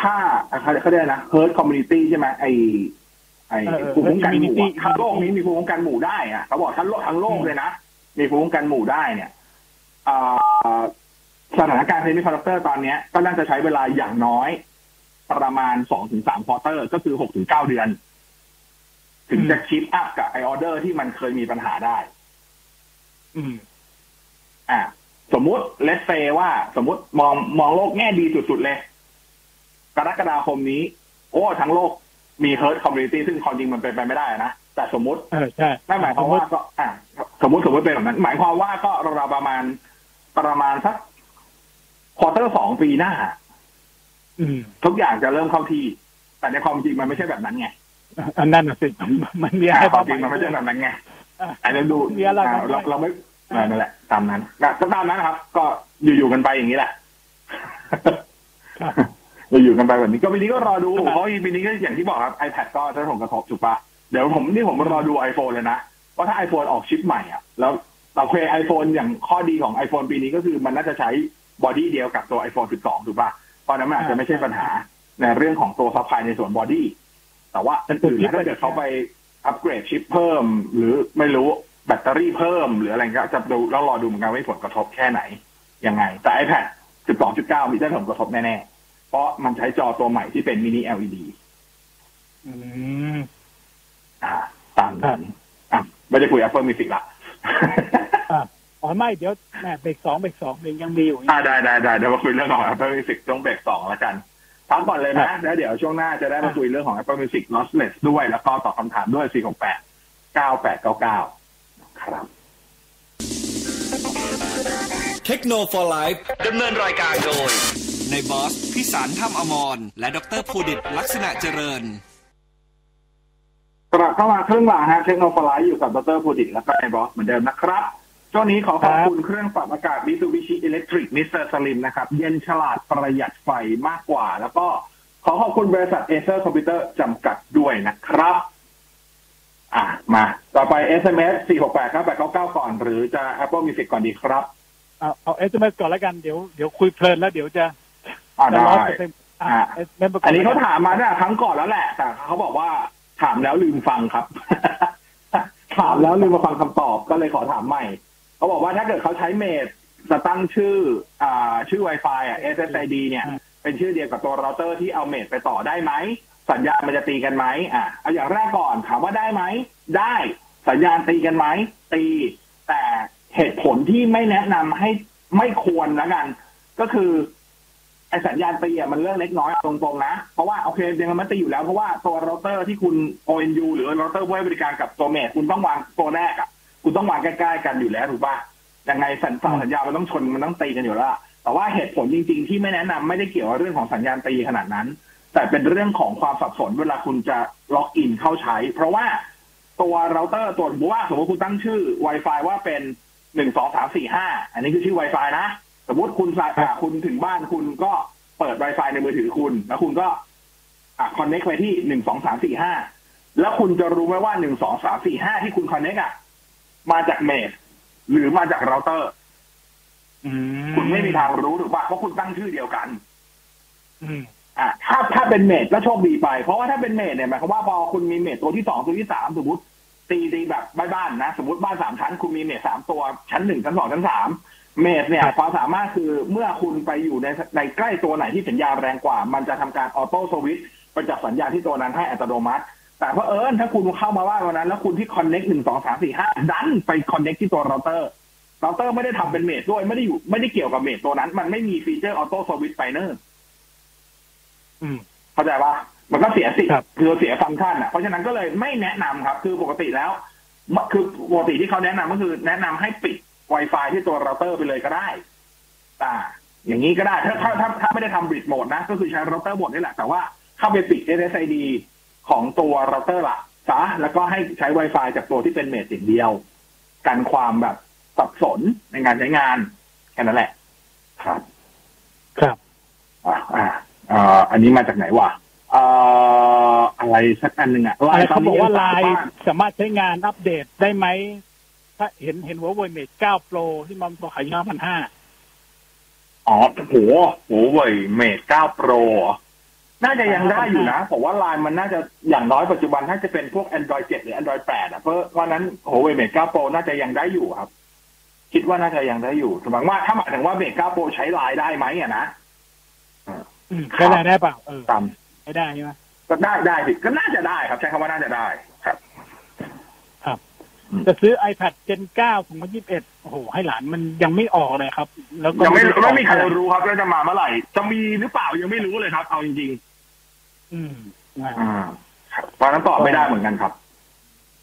ถ้าเขาเขาเรียกนะ herd community ใช่ไหมไอไอเออเออภูมิคุ้มกันหมู่ immunity อะถ้าโลกนี้มีภูมิคุ้มกันหมู่ได้อะเขาบอกทั้งโลกทั้งโลกเลยนะมีภูมิคุ้มกันหมู่ได้เนี่ยอ่า สถานการณ์ semiconductor ตอนเนี้ยก็น่าจะใช้เวลาอย่างน้อย ประมาณสองถึงสาม quarter ก็คือหกถึงเก้าเดือน ถึงจะ catch up กับไอออเดอร์ที่มันเคยมีปัญหาได้ อืม อะสมมุติ let's say ว่า สมมุติมองมองโลกแง่ดีสุดๆเลย กรกฎาคมนี้ โอ้ ทั้งโลกมีเฮิร์ c คอมมูนิตี้ซึ่งความจริงมันเป็นไปไม่ได้นะ แต่สมมุติเออใช่นั่นหมายความว่าก็ อะสมมติสมมติเป็นแบบนั้น หมายความว่าก็เราวๆประมาณ ประมาณสัก quarter สองปีหน้าอืมทุกอย่างจะเริ่มเข้าที่ แต่ในความจริงมันไม่ใช่แบบนั้นไงอันนั้นน่ะสิมันมีอะไรคบ้วางมจริงมันไม่ใช่แบบนั้นไงอะอันนี้ดูมีอะไรอ่าบ้างเราเราไม่อ่านั่นแหละ ตามนั้นก็ก็ตามนั้นนะครับ ก็อยู่ๆกันไปอย่างนี้แหละครับอยู่ๆกันไปแบบนี้ก็ปีนี้ก็รอดูครับเพราะปีนี้ก็อย่างที่บอกครับ iPad ก็จะส่งกระทบถูกปะเดี๋ยวผมนี่ผมรอดู iPhone เลยนะว่าถ้า iPhone ออกชิปใหม่อะแล้ว เราเคย iPhone อย่างข้อดีของ iPhone ปีนี้ก็คือมันน่าจะใช้ body เดียวกับตัว iPhone 12 ถูกปะเพราะฉะนั้นมันอาจจะไม่ใช่ปัญหาในเรื่องของตัว supply ในส่วน body แต่ว่าอื่นๆนะถ้าเกิดเขาไปอัปเกรดชิปเพิ่ม หรือไม่รู้แบตเตอรี่เพิ่ม หรืออะไรก็จะดูแล้วรอดูเหมือนกันว่ามีผลกระทบแค่ไหน ยังไง แต่ iPad 12.9 มีได้ผลกระทบแน่ๆ เพราะมันใช้จอตัวใหม่ที่เป็นมินิ LED อืม อ่า ตามนั้นอะไม่ได้คุย Apple Music ละ อ๋อไม่เดี๋ยวแหม่เบรกสองเบรกสองยังยังมีอยู่อ่าได้ได้ได้เดี๋ยวมาคุยเรื่องของ Apple Music ช่วงเบรกสองแล้วกันพักก่อนเลยนะแล้วเดี๋ยวช่วงหน้าจะได้มาคุยเรื่องของ Apple Music Lossless ด้วยแล้วก็ตอบคำถามด้วย 468 9899 ครับเทคโนโลยีไลฟ์ดำเนินรายการโดย ในบอสพิสารถ้ำอมรและดรภูดิตลักษณะเจริญ กลับเข้ามาครึ่งหลังฮะเทคโนโลยีอยู่กับดรพูดิตและก็ไอบอสเหมือนเดิมนะครับช่วงนี้ขอขอบคุณเครื่องปรับอากาศ Mitsubishi Electric Mr. Slim นะครับ เย็นฉลาดประหยัดไฟมากกว่า แล้วก็ขอขอบคุณบริษัท Acer Computer จำกัดด้วยนะครับ อะมา ต่อไป SMS 468 9899 ก่อน หรือจะ Apple Music ก่อนดีครับ เอาเอา SMS ก่อนแล้วกันเดี๋ยวเดี๋ยวคุยเพลินแล้วเดี๋ยวจะอ่าจะได้ร้อนเต็มอะอะ SMS ก่อนอันนี้เขาถามมาเนี่ยครั้งก่อนแล้วแหละ แต่เขาบอกว่า ถามแล้วลืมฟังครับ ถามแล้วลืมมาฟังคำตอบก็เลยขอถามใหม่เขาบอกว่าถ้าเกิดเขาใช้ meshจะตั้งชื่อ อ่า ชื่อ Wi-Fi อะ SSID เนี่ย เป็นชื่อเดียวกับตัวเราเตอร์ที่เอา mesh ไปต่อได้ไหม สัญญาณมันจะตีกันไหมอะเอาอย่างแรกก่อนถามว่าได้ไหม ได้สัญญาณตีกันไหม ตี แต่เหตุผลที่ไม่แนะนำให้ไม่ควรแล้วกัน ก็คือ ไอสัญญาณตีอะมันเรื่องเล็กน้อยตรงๆนะ เพราะว่าโอเคยังมันตีอยู่แล้วเพราะว่าตัวเราเตอร์ที่คุณ ONU หรือเราเตอร์ผู้ให้บริการกับตัว mesh คุณต้องวางตัวแรกอะคุณต้องวางใกล้ๆกันอยู่แล้วถูกป่ะยังไงสัญญาสัญญาณมันต้องชนมันต้องตีกันอยู่แล้วแต่ว่าเหตุผลจริง ๆ ที่ไม่แนะนำไม่ได้เกี่ยวกับเรื่องของสัญญาณตีขนาดนั้น แต่เป็นเรื่องของความสับสนเวลาคุณจะล็อกอินเข้าใช้ เพราะว่าตัวเราเตอร์ตัวว่าสมมติคุณตั้งชื่อ Wi-Fi ว่าเป็นหนึ่งสองสามสี่ห้าอันนี้คือชื่อ Wi-Fi นะ สมมติคุณสายอ่าคุณถึงบ้านคุณก็เปิด Wi-Fi ในมือถือคุณ แล้วคุณก็อะคอนเน็กไปที่หนึ่งสองสามสี่ห้าแล้วคุณจะรู้ไหมว่าหนึ่งสองสามสี่ห้าที่คุณ connect อะ มาจาก mesh หรือมาจากเราเตอร์อืมคุณไม่มีทางรู้ถูกป่ะเพราะคุณตั้งชื่อเดียวกันอืมอะถ้าถ้าเป็น mesh ก็โชคดีไป เพราะว่าถ้าเป็น mesh เนี่ยหมายความว่าพอคุณมี mesh ตัวที่สองตัวที่สามสมมติตีตีแบบบ้านๆนะ สมมติบ้านสามชั้น คุณมี mesh สามตัวชั้นหนึ่งชั้นสองชั้นสาม mesh เนี่ยความสามารถคือเมื่อคุณไปอยู่ในในใกล้ตัวไหนที่สัญญาณแรงกว่า มันจะทำการ auto switchไปจับสัญญาณที่ตัวนั้นให้อัตโนมัติ แต่เพราะเอิญถ้าคุณเข้ามาว่าวันนั้น แล้วคุณที่ connect หนึ่งสองสามสี่ห้าดันไป connect ที่ตัว router router ไม่ได้ทำเป็น mesh ด้วยไม่ได้อยู่ไม่ได้เกี่ยวกับ mesh ตัวนั้น มันไม่มี feature auto switch ไฟเนอร์อืมเข้าใจปะมันก็เสียสิทครับธิ์คือเสียฟังก์ชันอะเพราะฉะนั้นก็เลยไม่แนะนำครับ คือปกติแล้ว คือปกติที่เขาแนะนำก็คือ แนะนำให้ปิด Wi-Fi ที่ตัวเราเตอร์ไปเลยก็ได้อ่าอย่างนี้ก็ได้ ถ้าถ้าถ้าถ้าไม่ได้ทำบริดโหมดนะ ก็คือใช้เราเตอร์โหมดนี่แหละ แต่ว่าเข้าไปปิด SSID ของตัวเราเตอร์ละซะแล้วก็ให้ใช้ Wi-Fi จากตัวที่เป็นเมดสิ่งเดียว กันความแบบสับสนในการใช้งาน แค่นั้นแหละ ครับ ครับ อ่าอ่าอ่าอันนี้มาจากไหนวะเอ่ออะไรสักอันหนึ่งอะอะไรตเขานบนี้อกว่ายังไลน์สามารถสามารถใช้งานอัปเดตได้ไหม ถ้าเห็นเห็นหัวเว่ยเมท9 Pro ที่มันบอกขายห้าพันห้าอ๋อโหโหเว่ยเมท9 Pro เหรอน่าจะยังได้อยู่นะผมว่าไลน์มันน่าจะอย่างน้อยปัจจุบันถ้าจะเป็นพวก Android 7 หรือ Android 8อะเพราะเพราะฉะนั้นโหเว่ยเมท9 Pro น่าจะยังได้อยู่ครับ คิดว่าน่าจะยังได้อยู่หมายว่าถ้าหมายถึงว่าเมท9 Pro ใช้ไลน์ได้ไหมอะนะใช้ได้ได้เปล่าเออตามใช้ได้ใช่ไหมก็ได้ได้สิก็น่าจะได้ครับใช้คำว่าน่าจะได้ครับ จะซื้อ iPad Gen 9 2021 โอ้โห ให้หลานมันยังไม่ออกเลยครับ แล้วก็ยังไม่ด้ไม่มีใครออกรู้ครับว่าจะมาเมื่อไหร่ จะมีหรือเปล่ายังไม่รู้เลยครับ เอาจริงอืมอ่าๆอ่าครับเพราะฉะนั้นตอบไม่ได้เหมือนกันครับ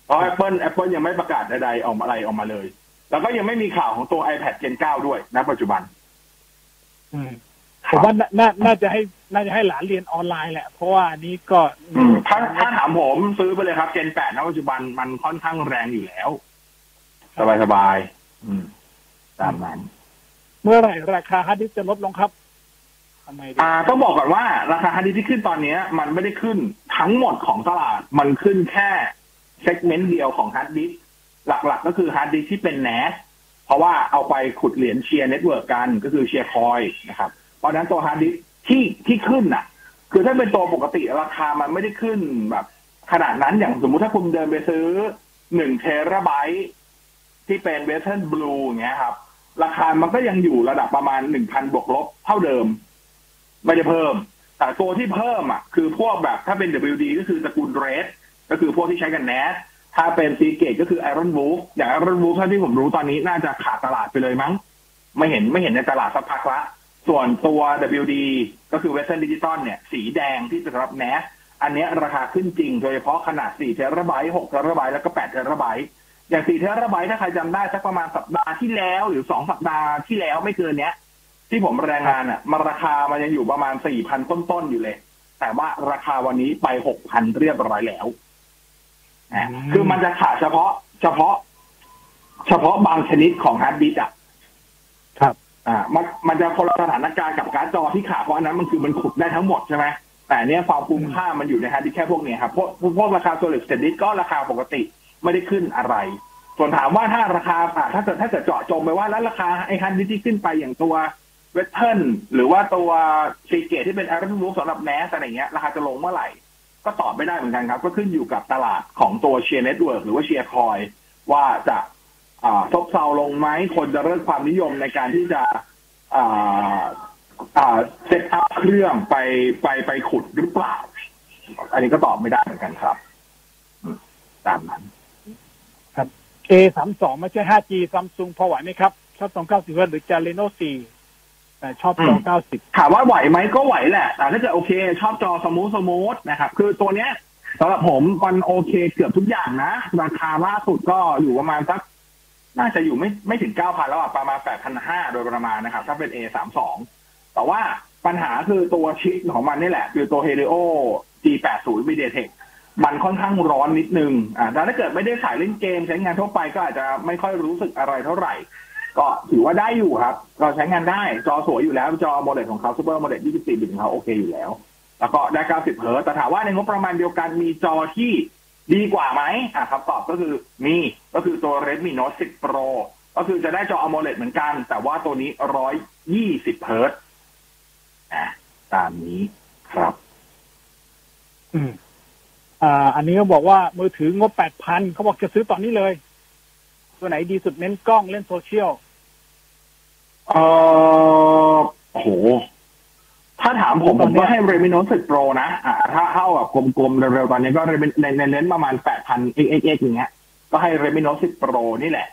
เพราะ Apple Apple ยังไม่ประกาศใดๆออกมาอะไรออกมาเลย แล้วก็ยังไม่มีข่าวของตัว iPad Gen 9 ด้วยณปัจจุบัน อืม ผมว่าน่าน่าน่าจะให้น่าจะให้หลานเรียนออนไลน์แหละ เพราะว่าอันนี้ก็อืมถ้าถ้าถามผมซื้อไปเลยครับ Gen 8ณปัจจุบันมันค่อนข้างแรงอยู่แล้ว สบายสบายๆอืมตามนั้น เมื่อไหร่ราคาฮาร์ดดิสก์จะลดลงครับทำไมดีอ่าต้องบอกก่อนว่า ราคาฮาร์ดดิสก์ที่ขึ้นตอนเนี้ยมันไม่ได้ขึ้นทั้งหมดของตลาด มันขึ้นแค่ segment เดียวของฮาร์ดดิสก์หลักๆ ก็คือฮาร์ดดิสก์ที่เป็น NAS เพราะว่าเอาไปขุดเหรียญ Chia Network กันก็คือเชียร์คอยนะครับ เพราะนั้นตัวฮาร์ดดิสก์ที่ที่ขึ้นน่ะ คือถ้าเป็นตัวปกติราคามันไม่ได้ขึ้นแบบ ขนาดนั้นอย่างสมมุติถ้าคุณเดินไปซื้อหนึ่งเทราไบต์ที่เป็น Western Blue อย่างเงี้ยครับ ราคามันก็ยังอยู่ระดับประมาณหนึ่งพันบวกลบเท่าเดิม ไม่ได้เพิ่ม แต่ตัวที่เพิ่มอะ คือพวกแบบถ้าเป็น WD ก็คือตระกูล Red ก็คือพวกที่ใช้กัน NAS ถ้าเป็น Seagate ก็คือ Iron Wolf อย่าง Iron Wolf เท่าที่ผมรู้ตอนนี้น่าจะขาดตลาดไปเลยมั้ง ไม่เห็นไม่เห็นในตลาดสักพักละ ส่วนตัว WD ก็คือ Western Digital เนี่ย สีแดงที่จะรับแนสอันเนี้ยราคาขึ้นจริง โดยเฉพาะขนาด 4 เทราไบต์ 6 เทราไบต์ แล้วก็ 8 เทราไบต์ อย่าง 4 เทราไบต์ถ้าใครจำได้สักประมาณสัปดาห์ที่แล้ว หรือสองสัปดาห์ที่แล้วไม่เกินเนี้ย ที่ผมรายงานอะมันราคามันยังอยู่ประมาณสี่พันต้นๆ อยู่เลย แต่ว่าราคาวันนี้ไปหกพันเรียบร้อยแล้วนะคือมันจะขาดเฉพาะ เฉพาะ เฉพาะบางชนิดของฮาร์ดดิสก์อะครับ อ่ามันมันจะคนละสถานการณ์กับการ์ดจอที่ขาดเพราะอันนั้นมันคือมันขุดได้ทั้งหมดใช่ไหมแต่เนี้ยความคุ้มค่ามันอยู่ในฮาร์ดดิสก์แค่พวกเนี้ยครับพวกพวกราคา solid state disk ก็ราคาปกติไม่ได้ขึ้นอะไร ส่วนถามว่าถ้าราคาอะถ้าเกิดถ้าเกิดเจาะจงไปว่าแล้วราคาไอ้ฮาร์ดดิสก์ที่ขึ้นไปอย่างตัว Western หรือว่าตัว Seagate ที่เป็นแอร์ o ูฟสำหรับ NAS อะไรเงี้ยราคาจะลงเมื่อไหร่ ก็ตอบไม่ได้เหมือนกันครับ ก็ขึ้นอยู่กับตลาดของตัว Chia Network หรือว่าเชียร์คอยว่าจะ ซบเซาลงไหมคนจะเริ่มความนิยมในการที่จะอ่าอ่า setup เครื่องไปไปไปขุดหรือเปล่า อันนี้ก็ตอบไม่ได้เหมือนกันครับอืมตามนั้น A สามสองไม่ใช่ 5G ซัมซุงพอไหวไหมครับ ชอบจอเก้าสิบหรือจะ Reno สี่แต่ชอบจอเก้าสิบถามว่าไหวไหมก็ไหวแหละ แต่ถ้าเกิดโอเค ชอบจอ smooth smooth นะครับ คือตัวเนี้ยสำหรับผมมันโอเคเกือบทุกอย่างนะ ราคาล่าสุดก็อยู่ประมาณสัก น่าจะอยู่ไม่ไม่ถึงเก้าพันแล้วอะประมาณแปดพันห้าโดยประมาณนะครับ ถ้าเป็น A สามสองแต่ว่าปัญหาคือตัวชิปของมันนี่แหละ คือตัว Helio G80 MediaTek มันค่อนข้างร้อนนิดนึง อ่าแต่ถ้าเกิดไม่ได้สายเล่นเกมใช้งานทั่วไปก็อาจจะไม่ค่อยรู้สึกอะไรเท่าไหร่ ก็ถือว่าได้อยู่ครับ เราใช้งานได้จอสวยอยู่แล้ว จอโมเดลของเขา Super AMOLED 24 บิตของเขาโอเคอยู่แล้ว แล้วก็ได้ 90 เฮิร์ตซ์แต่ถามว่าในงบประมาณเดียวกันมีจอที่ ดีกว่าไหมอะครับตอบก็คือมีก็คือตัว Redmi Note 10 Pro ก็คือจะได้จอ AMOLED เหมือนกัน แต่ว่าตัวนี้ 120เฮิร์ตซ์อะตามนี้ครับ อืมอ่า อันนี้ก็บอกว่ามือถืองบแปดพันเขาบอกจะซื้อตอนนี้เลย ตัวไหนดีสุดเน้นกล้องเล่นโซเชียลเออโห ถ้าถามผมผมก็ให้ Redmi Note 10 Pro นะอ่าถ้าเข้าแบบกลมๆเร็วๆตอนนี้ก็ Redmi ในในเลนส์ประมาณ8,000 xxx อย่างเงี้ยก็ให้ Redmi Note 10 Pro นี่แหละ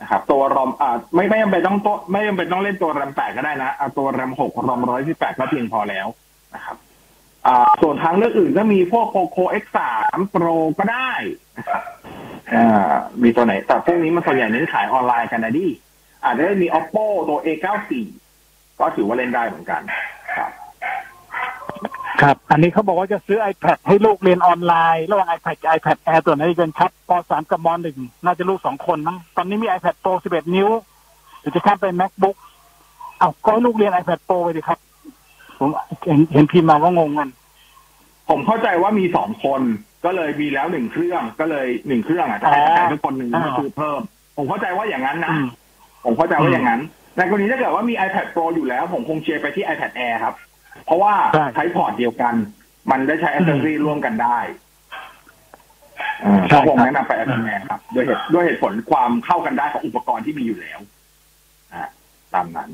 นะครับตัวรอมอ่าไม่ไม่จำเป็นต้องตัวไม่จำเป็นต้องเล่นตัวแรม8ก็ได้นะเอาตัวแรม6รอม128ก็เพียงพอแล้วนะครับอ่าส่วนทางเลือกอื่นก็มีพวก Poco X3 Pro ก็ได้นะครับอ่ามีตัวไหน แต่พวกนี้มันส่วนใหญ่เน้นขายออนไลน์กันนะดิอาจจะมี oppo ตัว a94 ก็ถือว่าเล่นได้เหมือนกันครับ ครับ อันนี้เขาบอกว่าจะซื้อ iPad ให้ลูกเรียนออนไลน์ ระหว่าง iPad กับ iPad Air ตัวไหนดีกันครับปสามกับมหนึ่งน่าจะลูกสองคนมั้งตอนนี้มี iPad Pro 11 นิ้วหรือจะข้ามไป MacBook เอาก็ให้ลูกเรียน iPad Pro ไปดิครับ ผมเห็นเห็นพิมพ์มาก็งงกัน ผมเข้าใจว่ามีสองคน ก็เลยมีแล้วหนึ่งเครื่องก็เลยหนึ่งเครื่องอะถ้าให้แต่ทุกคนหนึ่งก็คือเพิ่ม ผมเข้าใจว่าอย่างนั้นนะอืมผมเข้าใจว่าอย่างนั้นในกรณีถ้าเกิดว่ามี iPad Pro อยู่แล้ว ผมคงเชียร์ไปที่ iPad Air ครับ เพราะว่าใช่ใช้พอร์ตเดียวกัน มันได้ใช้ accessory ร่วมกันได้เออใช่ก็คงครับแนะนำไป iPad Air ครับด้วยเหตุด้วยเหตุผลความเข้ากันได้ของอุปกรณ์ที่มีอยู่แล้วอะตามนั้น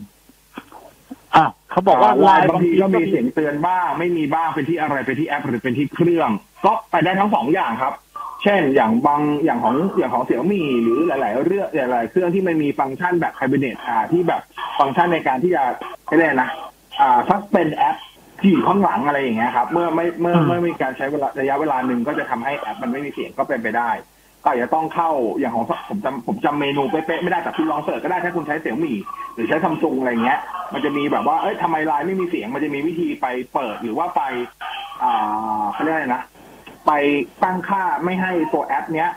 อะเขาบอกว่าไลไลน์น์บางทีก็มีก็เสียงเตือนบ้าง ไม่มีบ้างเป็นที่อะไรเป็นที่แอปหรือเป็นที่เครื่อง ก็ไปได้ทั้งสองอย่างครับ เช่นอย่างบางอย่างของอย่างของเสี่ยมี่หรือหลาย ๆ เรื่องหลาย ๆ เครื่องที่มันมีฟังก์ชันแบบไฮเบเนตอ่าที่แบบฟังก์ชันในการที่จะไม่ได้นะ อ่าซัสเป็นแอปที่อยู่ข้างหลังอะไรอย่างเงี้ยครับ เมื่อไม่เมื่ออืมเมื่อมีการใช้เวลาระยะเวลาหนึ่งก็จะทำให้แอปมันไม่มีเสียงก็เป็นไปได้ ก็อาจจะต้องเข้าอย่างของผมจำผมจำเมนูเป๊ะๆไม่ได้แต่คุณลองเสิร์ชก็ได้ถ้าคุณใช้เสี่ยมี่หรือใช้ซัมซุงอะไรเงี้ย มันจะมีแบบว่าเอ้ยทำไมไลน์ไม่มีเสียงมันจะมีวิธีไปเปิดหรือว่าไป อ่าเขาเรียกอะไรนะไปตั้งค่าไม่ให้ตัวแอป เนี้ย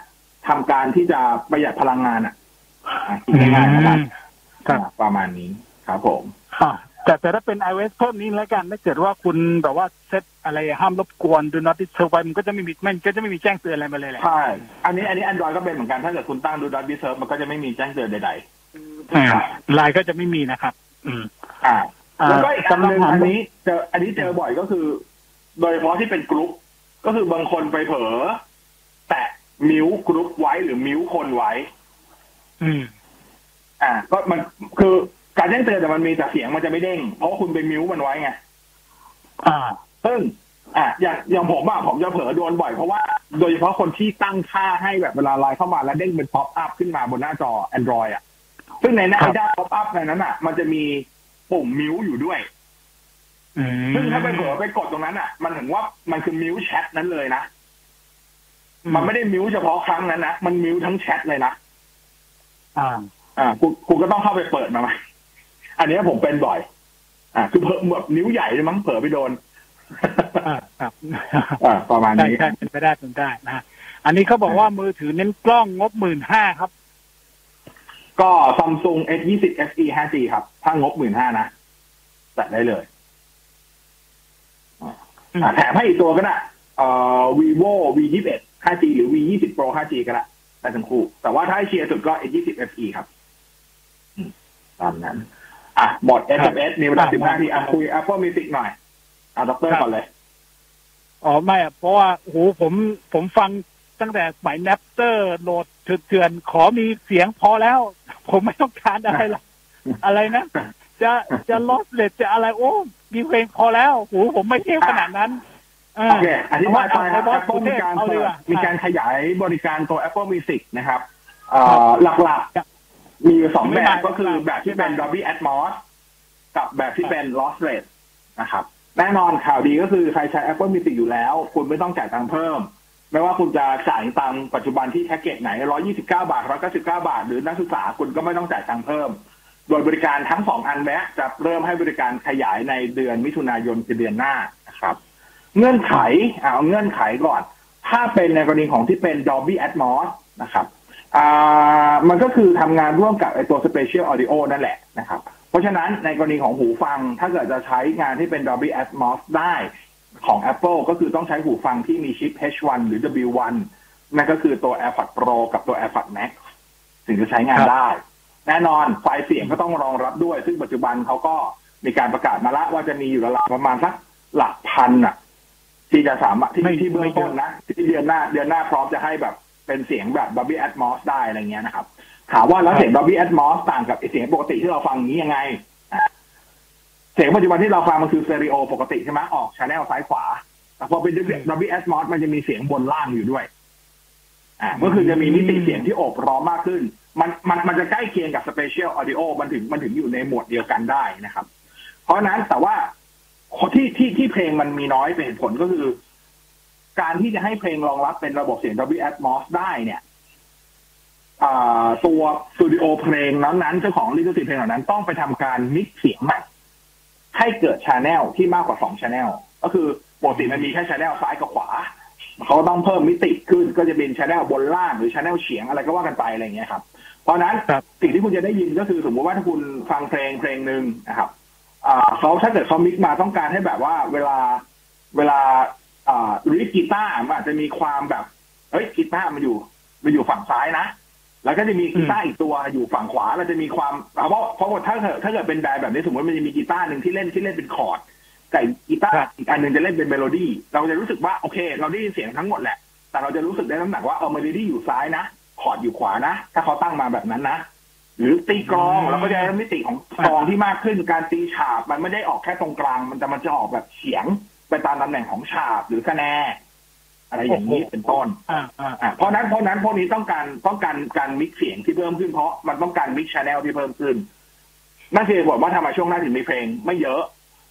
ทำการที่จะประหยัดพลังงานอะอะคิดง่ายๆนะครับครับอะประมาณนี้ครับผมอะ แต่แต่ถ้าเป็น iOS เพิ่มนี้แล้วกัน ถ้าเกิดว่าคุณแบบว่าเซตอะไรห้ามรบกวน do not disturb ไว้มันก็จะไม่มีมันก็จะไม่มีแจ้งเตือนอะไรมาเลยแหละใช่ อันนี้อันนี้ Android ก็เป็นเหมือนกันถ้าเกิดคุณตั้ง Do Not Disturb มันก็จะไม่มีแจ้งเตือนใดอ่าไลน์ก็จะไม่มีนะครับ อืมๆอ่าอ่าแล้วก็อีกอันหนึ่งกำลังหาอันนี้เจออันนี้เจอบ่อยก็คือ โดยเฉพาะที่เป็นกรุ๊ปก็คือบางคนไปเผลอแตะ mute กรุ๊ปไว้หรือ mute คนไว้ อืม อ่า ก็มันคือ การแจ้งเตือนแต่มันมีแต่เสียงมันจะไม่เด้ง เพราะว่าคุณไป mute มันไว้ไงอ่า ซึ่ง อะอย่างอย่างผมอะผมจะเผลอโดนบ่อยเพราะว่าโดยเฉพาะคนที่ตั้งค่าให้แบบเวลาไลน์เข้ามาแล้วเด้งเป็น pop-up ขึ้นมาบนหน้าจอ Android อะซึ่งในหน้าครับด้าน pop-up ในนั้นอะมันจะมีปุ่ม mute อยู่ด้วยอืมซึ่งถ้าไปเผลอไปกดตรงนั้นอะมันถึงว่ามันคือ mute แชทนั้นเลยนะ มันไม่ได้ mute เฉพาะครั้งนั้นนะ มัน mute ทั้งแชทเลยนะ อ่า อ่ากูกูก็ต้องเข้าไปเปิดมาใหม่ อันเนี้ยผมเป็นบ่อย อ่า คือเผลอแบบนิ้วใหญ่เลยมั้งเผลอไปโดนอ่าครับอ่าประมาณใช่นี้ใช่เป็นไปได้เป็นไปได้นะฮะอันนี้เขาบอกว่ามือถือเน้นกล้องงบหมื่นห้าครับ ก็ Samsung S20 FE 5G ครับ ถ้างบหมื่นห้านะจัดได้เลยอืมอ่าแถมให้อีกตัวก็ได้เอ่อ vivo V21 5G หรือ V20 Pro 5G ก็ได้ได้ทั้งคู่ แต่ว่าถ้าให้เชียร์สุดก็ S20 FE ครับอืมตามนั้น อะหมด SMS มีเวลา15นาทีอะคุย Apple Music หน่อย อะดรก่อนเลย อ๋อไม่อะเพราะว่าโอ้โหผมผมฟังตั้งแต่สมัย Napster โหลดเถื่อนๆขอมีเสียงพอแล้ว ผมไม่ต้องการอะไรละอะไรนะ จะจะลอสเลตจะอะไรโอ้ มีเพลงพอแล้วโอ้โหผมไม่เที่ยวขนาดนั้นโอเคอธิบายไปครับเอ Apple มีการเอาดีเปิกดว่ามีการขยายบริการตัว Apple Music นะครับเอ่อหลักๆ มีอยู่สองแบบก็คือแบบที่เป็น Dolby Atmos กับแบบที่เป็น Lossless นะครับ แน่นอนข่าวดีก็คือใครใช้ Apple Music อยู่แล้ว คุณไม่ต้องจ่ายตังค์เพิ่ม ไม่ว่าคุณจะจ่ายตังค์ปัจจุบันที่แพ็กเกจไหน 129 บาท 199 บาท หรือนักศึกษาคุณก็ไม่ต้องจ่ายตังค์เพิ่ม โดยบริการทั้งสองอันแม้จะเริ่มให้บริการขยายในเดือนมิถุนายนคือเดือนหน้านะครับ เงื่อนไขเอาเงื่อนไขก่อน ถ้าเป็นในกรณีของที่เป็น Dolby Atmos นะครับ อ่ามันก็คือทำงานร่วมกับไอตัว Spatial Audio นั่นแหละนะครับ เพราะฉะนั้นในกรณีของหูฟังถ้าเกิดจะใช้งานที่เป็น Dolby Atmos ได้ของ Apple ก็คือต้องใช้หูฟังที่มีชิป H1 หรือ W1 นั่นก็คือตัว AirPods Pro กับตัว AirPods Max ถึงจะใช้งานได้ แน่นอนไฟล์เสียงก็ต้องรองรับด้วย ซึ่งปัจจุบันเขาก็มีการประกาศมาแล้วว่าจะมีอยู่ระดับประมาณสักหลักพันอะที่จะสามารถที่ไม่ที่เบื้องไม่เยอะต้นนะที่เดือนหน้าเดือนหน้าพร้อมจะให้แบบ เป็นเสียงแบบ Dolby Atmos ได้อะไรเงี้ยนะครับ ถามว่าแล้วเสียง Dolby Atmos ต่างกับไอ้เสียงปกติที่เราฟังนี้ยังไงอะเสียงปัจจุบันที่เราฟังมันคือสเตอริโอปกติใช่ไหมออกชแนลซ้ายขวา แต่พอเป็น Dolby Atmos มันจะมีเสียงบนล่างอยู่ด้วย อ่าก็คือจะมีมิติเสียงที่โอบร้อมมากขึ้น มันมันมันจะใกล้เคียงกับ Spatial Audio มันถึงมันถึงอยู่ในหมวดเดียวกันได้นะครับ เพราะฉะนั้นแต่ว่าที่ที่ที่เพลงมันมีน้อยเป็นเหตุผลก็คือ การที่จะให้เพลงรองรับเป็นระบบเสียง Dolby Atmos ได้เนี่ยอ่าตัวสตูดิโอเพลงนั้นๆเจ้าของลิขสิทธิ์เพลงเหล่านั้นต้องไปทำการ mix เสียงใหม่ให้เกิด channel ที่มากกว่าสอง channel ก็คือปกติมันมีแค่ channel ซ้ายกับขวา เขาต้องเพิ่มมิติขึ้นก็จะเป็น channel บนล่างหรือ channel เฉียงอะไรก็ว่ากันไปอะไรอย่างเงี้ยครับ เพราะฉะนั้นครับสิ่งที่คุณจะได้ยินก็คือสมมติว่าถ้าคุณฟังเพลงเพลงหนึ่งนะครับอ่าเขาถ้าเกิดเขา mix มาต้องการให้แบบว่าเวลาเวลา อ่าริกีตาร์มันอาจจะมีความแบบเฮ้ยกีตาร์มันอยู่มันอยู่ฝั่งซ้ายนะ แล้วก็จะมีกีตาร์อีกตัวอยู่ฝั่งขวาเราจะมีความเพราะเพราะว่าถ้าเกิดถ้าเกิดเป็น band แบบนี้สมมติมันจะมีกีตาร์หนึ่งที่เล่นที่เล่นเป็นคอร์ดกับกีตาร์อีกอันหนึ่งจะเล่นเป็นเมโลดี้เราจะรู้สึกว่าโอเค เราได้ยินเสียงทั้งหมดแหละ แต่เราจะรู้สึกได้น้ำหนักว่าเออเมโลดี้อยู่ซ้ายนะคอร์ดอยู่ขวานะ ถ้าเขาตั้งมาแบบนั้นนะหรือตีกลองเราก็จะได้มิติของกลองที่มากขึ้นการตีฉาบมันไม่ได้ออกแค่ตรงกลาง มันจะมันจะออกแบบเฉียง ไปตามตำแหน่งของฉาบหรือสแนร์อะไรอย่างนี้เป็นต้นอ่าอ่าอะเพราะนั้นเพราะนั้นพวกนี้ต้องการต้องการการ mix เสียงที่เพิ่มขึ้นเพราะมันต้องการ mix channel ที่เพิ่มขึ้นนั่นคือบอกว่าทำไมช่วงหน้าถึงมีเพลงไม่เยอะ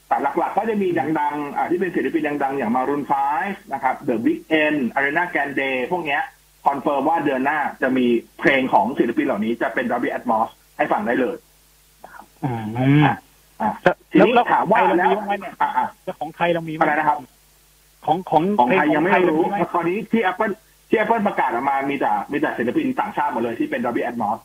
แต่หลักๆ ก็จะมีดังๆอะที่เป็นศิลปินดังๆ อย่าง Maroon 5นะครับ The Weeknd Ariana Grande พวกเนี้ย confirm ว่าเดือนหน้าจะมีเพลงของศิลปินเหล่านี้จะเป็น Dolby Atmos ให้ฟังได้เลยอืม อะทีแล้วนี้แล้วถามว่าไทยเราแล้วมีบ้างไหมเนี่ยอะอะแล้วของไทยเรามีไหมอะไรนะครับ ของของของไทยยังไม่เพลรู้เาไหมตอนนี้ที่ Apple ที่ Apple ประกาศออกมามีแต่มีแต่ศิลปินต่างชาติหมดเลยที่เป็น Dolby Atmos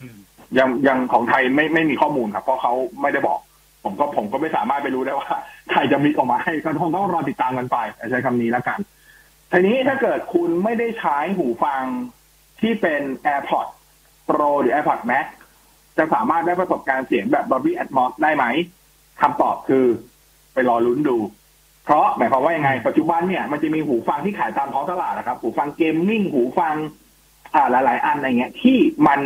อืมยังยังของไทยไม่ไม่มีข้อมูลครับ เพราะเขาไม่ได้บอก ผมก็ผมก็ไม่สามารถไปรู้ได้ว่าใครจะมีออกมาให้ก็คงต้องรอติดตามกันไปใช้คำนี้แล้วกันทีนี้ถ้าเกิดคุณไม่ได้ใช้หูฟังที่เป็น AirPods Pro หรือ AirPods Max จะสามารถได้ประสบการณ์เสียงแบบ Dolby Atmos ได้ไหมคำตอบคือไปรอลุ้นดู เพราะหมายความว่ายังไง ปัจจุบันเนี่ยมันจะมีหูฟังที่ขายตามท้องตลาดนะครับ หูฟังเกมมิ่งหูฟัง อ่าหลาย ๆ อันอะไรเงี้ย ที่มัน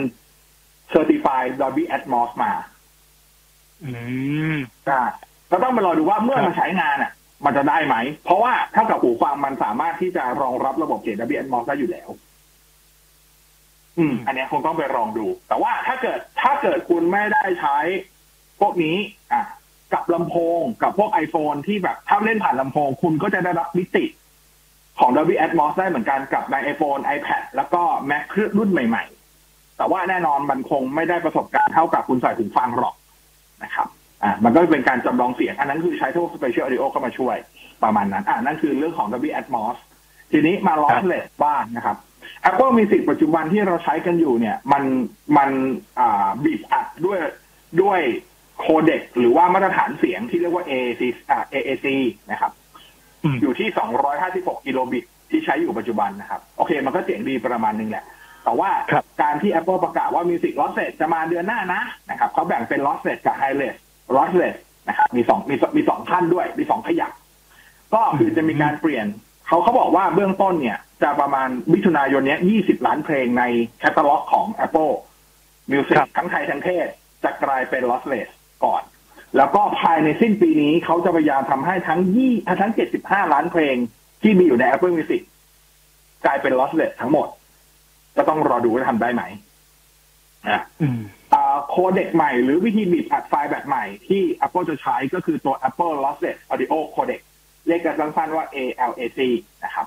Certified Dolby Atmos มา อืมอ่าก็ต้องมารอดูว่าเมื่อมันใช้งานอะ มันจะได้ไหม เพราะว่าเท่ากับหูฟังมันสามารถที่จะรองรับระบบเสียง Dolby Atmos ได้อยู่แล้ว อืม อันเนี้ยคงต้องไปลองดู แต่ว่าถ้าเกิดถ้าเกิดคุณไม่ได้ใช้พวกนี้ อะกับลำโพงกับพวก iPhone ที่แบบถ้าเล่นผ่านลำโพง คุณก็จะได้รับมิติของ Dolby Atmos ได้เหมือนกันกับใน iPhone iPad แล้วก็ Mac เครื่องรุ่นใหม่ ๆ แต่ว่าแน่นอนมันคงไม่ได้ประสบการณ์เท่ากับคุณใส่ถึงฟังหรอกนะครับ อ่า มันก็เป็นการจำลองเสียง อันนั้นคือใช้พวก Spatial Audio เข้ามาช่วยประมาณนั้น อ่านั่นคือเรื่องของ Dolby Atmos ทีนี้มา lossless บ้างนะครับ Apple Music ปัจจุบันที่เราใช้กันอยู่เนี่ย มันมันอ่าบีบอัดด้วยด้วยโคเด็กหรือว่ามาตรฐานเสียงที่เรียกว่า AAC อ่า AAC นะครับอืมอยู่ที่ 256 กิโลบิตที่ใช้อยู่ปัจจุบันนะครับ โอเค มันก็เสียงดีประมาณนึงแหละ แต่ว่าครับการที่ Apple ประกาศว่า Music Lossless จะมาเดือนหน้านะนะครับเขาแบ่งเป็น Lossless กับ Highless Lossless นะครับมีสองมีสองมีสองขั้นด้วย มีสองขยัก ก็คือจะมีการเปลี่ยน เขาเขาบอกว่าเบื้องต้นเนี่ย จะประมาณมิถุนายนเนี้ย20 ล้านเพลงในแคตตาล็อกของ Apple Music ครับทั้งไทยทั้งเทศจะกลายเป็น lossless ก่อน แล้วก็ภายในสิ้นปีนี้เขาจะพยายามทำให้ทั้งยี่ทั้ง 75 ล้านเพลงที่มีอยู่ใน Apple Music กลายเป็น lossless ทั้งหมด ก็ต้องรอดูว่าทำได้ไหมอะอืมอ่าโคเด็กใหม่หรือวิธีบีบอัดไฟล์แบบใหม่ที่ Apple จะใช้ก็คือตัว Apple Lossless Audio Codec เรียกกันสั้นๆว่า ALAC นะครับ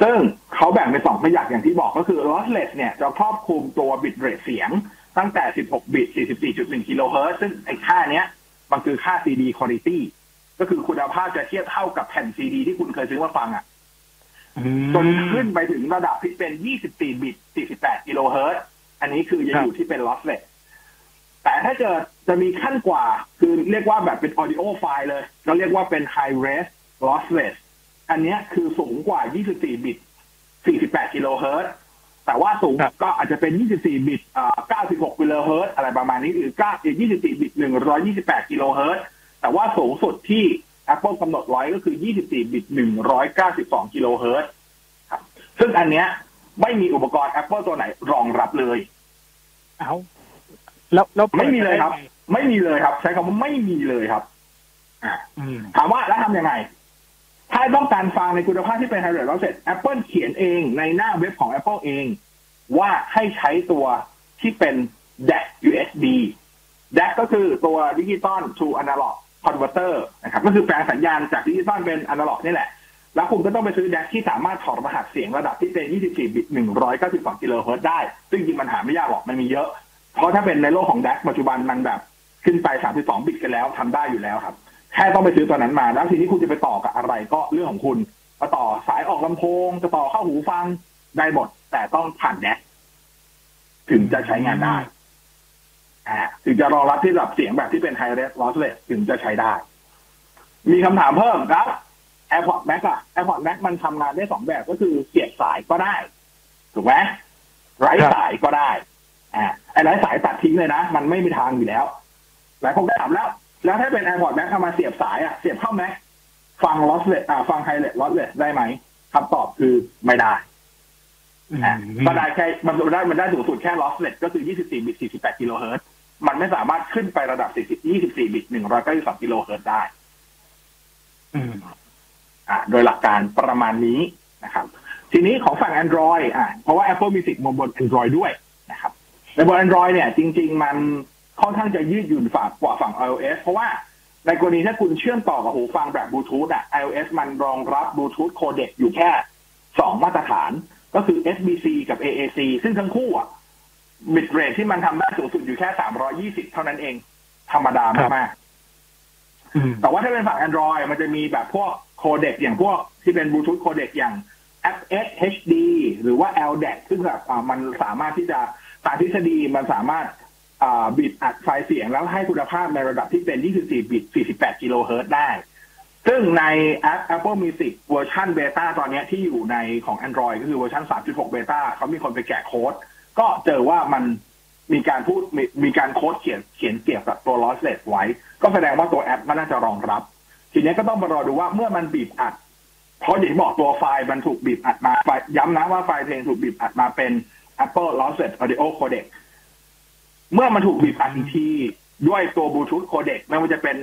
ซึ่งเขาแบ่งเป็นสองขยักอย่างที่บอกก็คือ lossless เนี่ยจะครอบคลุมตัวบิตเรทเสียงตั้งแต่ 16 บิต 44.1 กิโลเฮิรตซ์ซึ่งไอ้ค่าเนี้ยมันคือค่า CD quality ก็คือคุณภาพจะเทียบเท่ากับแผ่น CD ที่คุณเคยซื้อมาฟังอะจนขึ้นไปถึงระดับที่เป็น 24 บิต 48 กิโลเฮิรตซ์อันนี้คือจะอยู่ที่เป็น lossless แต่ถ้าเกิดจะมีขั้นกว่า คือเรียกว่าแบบเป็น audio file เลย เราเรียกว่าเป็น high res lossless อันเนี้ยคือสูงกว่า 24 บิต 48 กิโลเฮิรตซ์แต่ว่าสูงครับก็อาจจะเป็น 24 บิตอ่า96 กิโลเฮิรตซ์อะไรประมาณนี้หรือ9 24 บิต 128 กิโลเฮิรตซ์แต่ว่าสูงสุดที่ Apple กำหนดไว้ก็คือ 24 บิต 192 กิโลเฮิรตซ์ครับ ซึ่งอันเนี้ยไม่มีอุปกรณ์ Apple ตัวไหนรองรับเลย เอาแล้วแล้วปิดไม่มีเลยครับด้งไม่มีเลยครับ ใช้คำว่าไม่มีเลยครับอ่าอืมถามว่าแล้วทำยังไง ถ้าต้องการฟังในคุณภาพที่เป็น Hi-Res Lossless Apple เขียนเองในหน้าเว็บของ Apple เอง ว่าให้ใช้ตัวที่เป็น DAC USB DAC ก็คือตัว Digital to Analog Converter นะครับ ก็คือแปลงสัญญาณจากดิจิตอลเป็นอนาล็อกนี่แหละ แล้วคุณก็ต้องไปซื้อ DAC ที่สามารถถอดรหัสเสียงระดับที่เป็น 24 บิต 192 กิโลเฮิรตซ์ได้ ซึ่งจริงมันหาไม่ยากหรอกมันมีเยอะ เพราะถ้าเป็นในโลกของ DAC ปัจจุบันมันแบบขึ้นไป 32 บิตกันแล้วทำได้อยู่แล้วครับ แค่ต้องไปซื้อตัวนั้นมาแล้วทีนี้คุณจะไปต่อกับอะไรก็เรื่องของคุณมาต่อสายออกลำโพงจะต่อเข้าหูฟังได้หมด แต่ต้องผ่านแดกถึงจะใช้งานได้อ่าถึงจะรองรับที่ระดับเสียงแบบที่เป็น high res lossless ถึงจะใช้ได้ มีคำถามเพิ่มครับ AirPod Max อะ AirPod Max มันทำงานได้สองแบบก็คือเสียบสายก็ได้ ถูกไหมไร้สายก็ได้อ่าไอ้ไร้สายตัดทิ้งเลยนะ มันไม่มีทางอยู่แล้ว หลายคนก็ถามแล้ว แล้วถ้าเป็น AirPod Max เอามาเสียบสายอะเสียบเข้า Max ฟัง lossless อ่าฟัง Hi-Res lossless ได้ไหมคำตอบคือไม่ได้อะก็ได้แค่มันได้มันได้สูงสุดแค่ lossless ก็คือ 24 บิต 48 กิโลเฮิรตซ์มันไม่สามารถขึ้นไประดับ40 24 บิต 192 กิโลเฮิรตซ์ได้อืมอะโดยหลักการประมาณนี้นะครับ ทีนี้ของฝั่ง Android อะเพราะว่า Apple Music มาบน Android ด้วยนะครับในบน Android เนี่ย จริง ๆ มัน ค่อนข้างจะยืดหยุ่นฝ่ากว่าฝั่ง iOS เพราะว่าในกรณีถ้าคุณเชื่อมต่อกับหูฟังแบบบลูทูธอะ iOS มันรองรับบลูทูธโคเด็กอยู่แค่สองมาตรฐาน ก็คือ SBC กับ AAC ซึ่งทั้งคู่อะบิตเรทที่มันทำได้สูงสุดอยู่แค่320เท่านั้นเอง ธรรมดามากๆอืมแต่ว่าถ้าเป็นฝั่ง Android มันจะมีแบบพวกcodec อย่างพวกที่เป็นบลูทูธ codec อย่าง aptX HD หรือว่า LDAC ซึ่งแบบอ่ามันสามารถที่จะตามทฤษฎีมันสามารถอ่า บีบอัดไฟล์เสียงแล้วให้คุณภาพในระดับที่เป็น 24 บิต 48 กิโลเฮิรตซ์ได้ ซึ่งในแอป Apple Music เวอร์ชันเบต้าตอนนี้ที่อยู่ในของ Android ก็คือเวอร์ชัน3.6 เบต้าเขามีคนไปแกะโค้ด ก็เจอว่ามันมีการพูดมีมีการโค้ดเขียนเขียนเกี่ยวกับตัว lossless ไว้ ก็แสดงว่าตัวแอปมันน่าจะรองรับ ทีนี้ก็ต้องมารอดูว่าเมื่อมันบีบอัด เพราะอย่างที่บอกตัวไฟล์มันถูกบีบอัดมา ย้ำนะว่าไฟล์เพลงถูกบีบอัดมาเป็น Apple Lossless Audio Codec เมื่อมันถูกบีบอัดอีกทีด้วยตัวบลูทูธโคเด็กไม่ว่าจะเป็น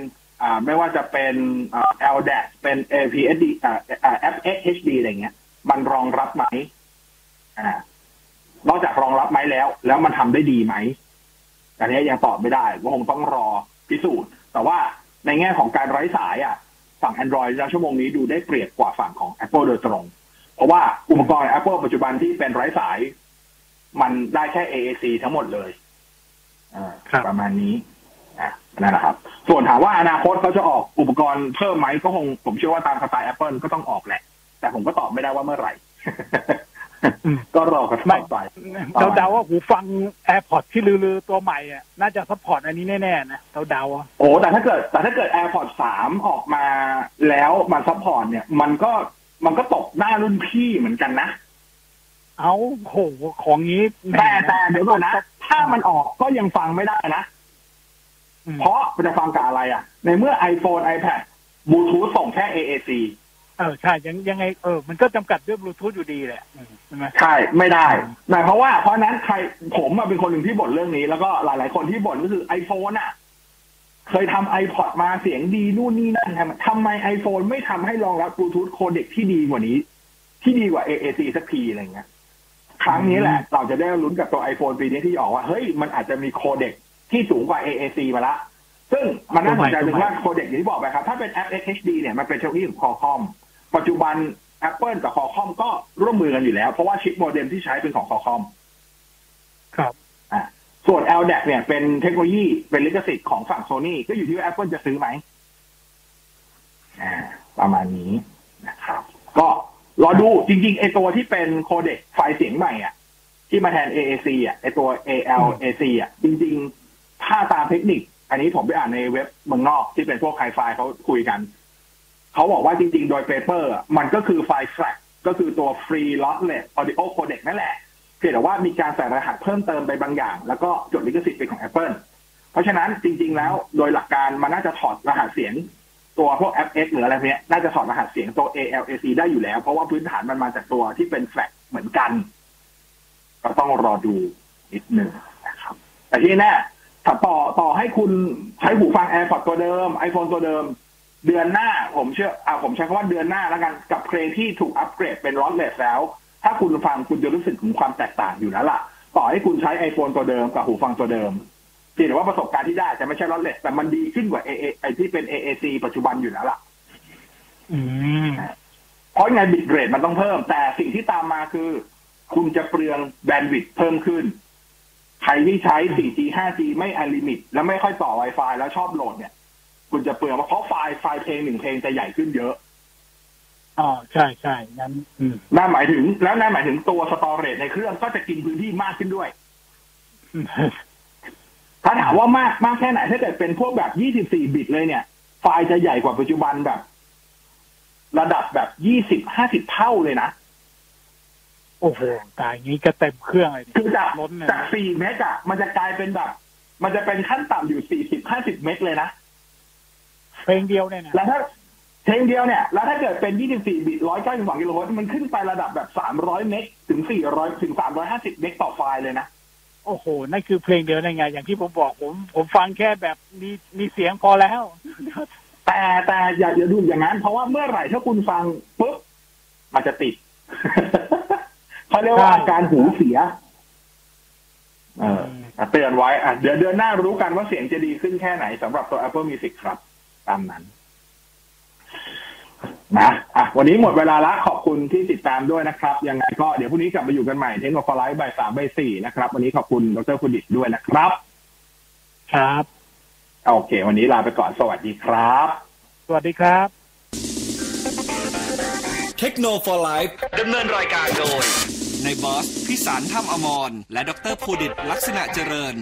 ไม่ว่าจะเป็นอ่า LDAC เป็น APSD อ่าอ่า FXHD อะไรเงี้ย มันรองรับไหมอนอกจากรองรับไหมแล้ว แล้วมันทำได้ดีไหมอันนี้ยังตอบไม่ได้ก็คงต้องรอพิสูจน์ แต่ว่าในแง่ของการไร้สายอะ ฝั่ง Android ในชั่วโมงนี้ดูได้เปรียบกว่าฝั่งของ Apple โดยตรง เพราะว่าอุปกรณ์ Apple ปัจจุบันที่เป็นไร้สาย มันได้แค่ AAC ทั้งหมดเลย ประมาณนี้อะนั่นแหละครับ ส่วนถามว่าอนาคตเขาจะออกอุปกรณ์เพิ่มไหมก็คงผมเชื่อว่าตามสไตล์ Apple ก็ต้องออกแหละ แต่ผมก็ตอบไม่ได้ว่าเมื่อไหร่อืมก็รอกันต่อไปเราเดาว่าหูฟัง AirPods ที่ลือๆตัวใหม่อะน่าจะ support อันนี้แน่ๆนะเราเดาอะโอ้แต่ถ้าเกิด แต่ถ้าเกิด AirPods 3ออกมาแล้วมัน support เนี่ย มันก็มันก็ตกหน้ารุ่นพี่เหมือนกันนะ เอาโหของนี้หมแต่แต่เดี๋ยวก่อนนะ ถ้ามันออกก็ยังฟังไม่ได้นะอืมเพราะมันจะฟังกับอะไรอะ ในเมื่อ iPhone iPad บลูทูธส่งแค่ AAC เออใช่ยังยังไงเออมันก็จำกัดด้วยบลูทูธอยู่ดีแหละอืมใช่ไหมใช่ไม่ได้หมายเพราะว่าเพราะฉะนั้นใครผมอะเป็นคนหนึ่งที่บ่นเรื่องนี้ แล้วก็หลาย ๆ คนที่บ่นก็คือ iPhone อะ เคยทำ iPod มาเสียงดีนู่นนี่นั่นทำทำไม iPhone ไม่ทำให้รองรับบลูทูธโคเด็กที่ดีกว่านี้ ที่ดีกว่า AAC สักทีอะไรเงี้ย ครั้งนี้แหละ เราจะได้ลุ้นกับตัว iPhone ปีนี้ที่ออกว่า เฮ้ย มันอาจจะมีโคเด็กที่สูงกว่า AAC มาละ ซึ่งมันน่าสนใจตรงว่าโคเด็กอย่างที่บอกไปครับ ถ้าเป็น FXHD เนี่ยมันเป็นเทคโนโลยีของ Qualcomm ปัจจุบัน Apple กับ Qualcomm ก็ร่วมมือกันอยู่แล้ว เพราะว่าชิปโมเด็มที่ใช้เป็นของ Qualcomm ครับอะส่วน LDAC เนี่ยเป็นเทคโนโลยีเป็นลิขสิทธิ์ของฝั่ง Sony ก็อยู่ที่ว่า Apple จะซื้อไหมอ่าประมาณนี้นะครับก็ รอดูจริงๆไอตัวที่เป็นโคเด็กไฟล์เสียงใหม่อะ ที่มาแทน AAC อะไอตัว ALAC อะ จริงๆ ถ้าตามเทคนิค อันนี้ผมไปอ่านในเว็บเมืองนอกที่เป็นพวกไฮไฟเขาคุยกัน เขาบอกว่าจริง ๆ โดย paper มันก็คือไฟล์ FLAC ก็คือตัว Free Lossless Audio Codec นั่นแหละเพียงแต่ว่ามีการใส่รหัสเพิ่มเติมไปบางอย่าง แล้วก็จดลิขสิทธิ์เป็นของ Apple เพราะฉะนั้นจริง ๆ แล้วโดยหลักการมันน่าจะถอดรหัสเสียง ตัวพวก aptX หรืออะไรพวกเนี้ยน่าจะถอดรหัสเสียงตัว ALAC ได้อยู่แล้ว เพราะว่าพื้นฐานมันมาจากตัวที่เป็น FLAC เหมือนกัน ก็ต้องรอดูนิดหนึ่งนะครับ แต่ที่แน่ถ้าต่อต่อให้คุณใช้หูฟัง AirPods ตัวเดิม iPhone ตัวเดิม เดือนหน้าผมเชื่ออ่าผมใช้คำว่าเดือนหน้าแล้วกันกับเพลงที่ถูกอัปเกรดเป็น lossless แล้ว ถ้าคุณฟังคุณจะรู้สึกถึงความแตกต่างอยู่แล้วล่ะ ต่อให้คุณใช้ iPhone ตัวเดิมกับหูฟังตัวเดิม เพียงแต่ว่าประสบการณ์ที่ได้จะไม่ใช่ lossless แต่มันดีขึ้นกว่า AA ไอที่เป็น AAC ปัจจุบันอยู่แล้วล่ะอืมเพราะยังไง bitrate มันต้องเพิ่ม แต่สิ่งที่ตามมาคือ คุณจะเปลือง bandwidth เพิ่มขึ้น ใครที่ใช้ 4G 5G ไม่ unlimit แล้วไม่ค่อยต่อ Wi-Fi แล้วชอบโหลดเนี่ย คุณจะเปลืองเพราะไฟล์ไฟล์เพลงหนึ่งเพลงจะใหญ่ขึ้นเยอะอ๋อใช่ใช่งั้นอืมนั่นหมายถึง แล้วนั่นหมายถึงตัว storage ในเครื่องก็จะกินพื้นที่มากขึ้นด้วย ถ้าถามว่ามากมากแค่ไหนถ้าเกิดเป็นพวกแบบ 24 บิตเลยเนี่ย ไฟล์จะใหญ่กว่าปัจจุบันแบบ ระดับแบบยี่สิบห้าสิบเท่าเลยนะ โอ้โหตายงี้ก็เต็มเครื่องเลยดิคือจากล้นเลยจากสี่เมกอะมันจะกลายเป็นแบบ มันจะเป็นขั้นต่ำอยู่สี่สิบห้าสิบเมกเลยนะเพลงเดียวเนี่ยนะแล้วถ้าเพลงเดียวเนี่ย แล้วถ้าเกิดเป็น 24 บิต 192 กิโลเฮิรตซ์มันขึ้นไประดับแบบ 300 เมกถึง 400 ถึง 350 เมกต่อไฟล์เลยนะ โอ้โห นั่นคือเพลงเดียวได้ไงอย่างที่ผมบอกผม ผมฟังแค่แบบมีมีเสียงพอแล้ว แต่แต่อย่าอย่าดูอย่างนั้น เพราะว่าเมื่อไหร่ถ้าคุณฟังปุ๊บมันจะติดเขาเรียกว่าใช่อาการหูเสีย เอออะเตือนไว้อะเดี๋ยวเดือนหน้ารู้กันว่าเสียงจะดีขึ้นแค่ไหนสำหรับตัว Apple Music ครับ ตามนั้น นะอะวันนี้หมดเวลาละขอบคุณที่ติดตามด้วยนะครับ ยังไงก็เดี๋ยวพรุ่งนี้กลับมาอยู่กันใหม่เทคโนโลยีบ่ายสามบ่ายสี่นะครับ วันนี้ขอบคุณดรพุดิตด้วยนะครับ ครับ โอเค วันนี้ลาไปก่อนสวัสดีครับ สวัสดีครับ เทคโนโลยีดำเนินรายการโดย ในบอสพิสารถ้ำอมรและดรภูดิตลักษณะเจริญ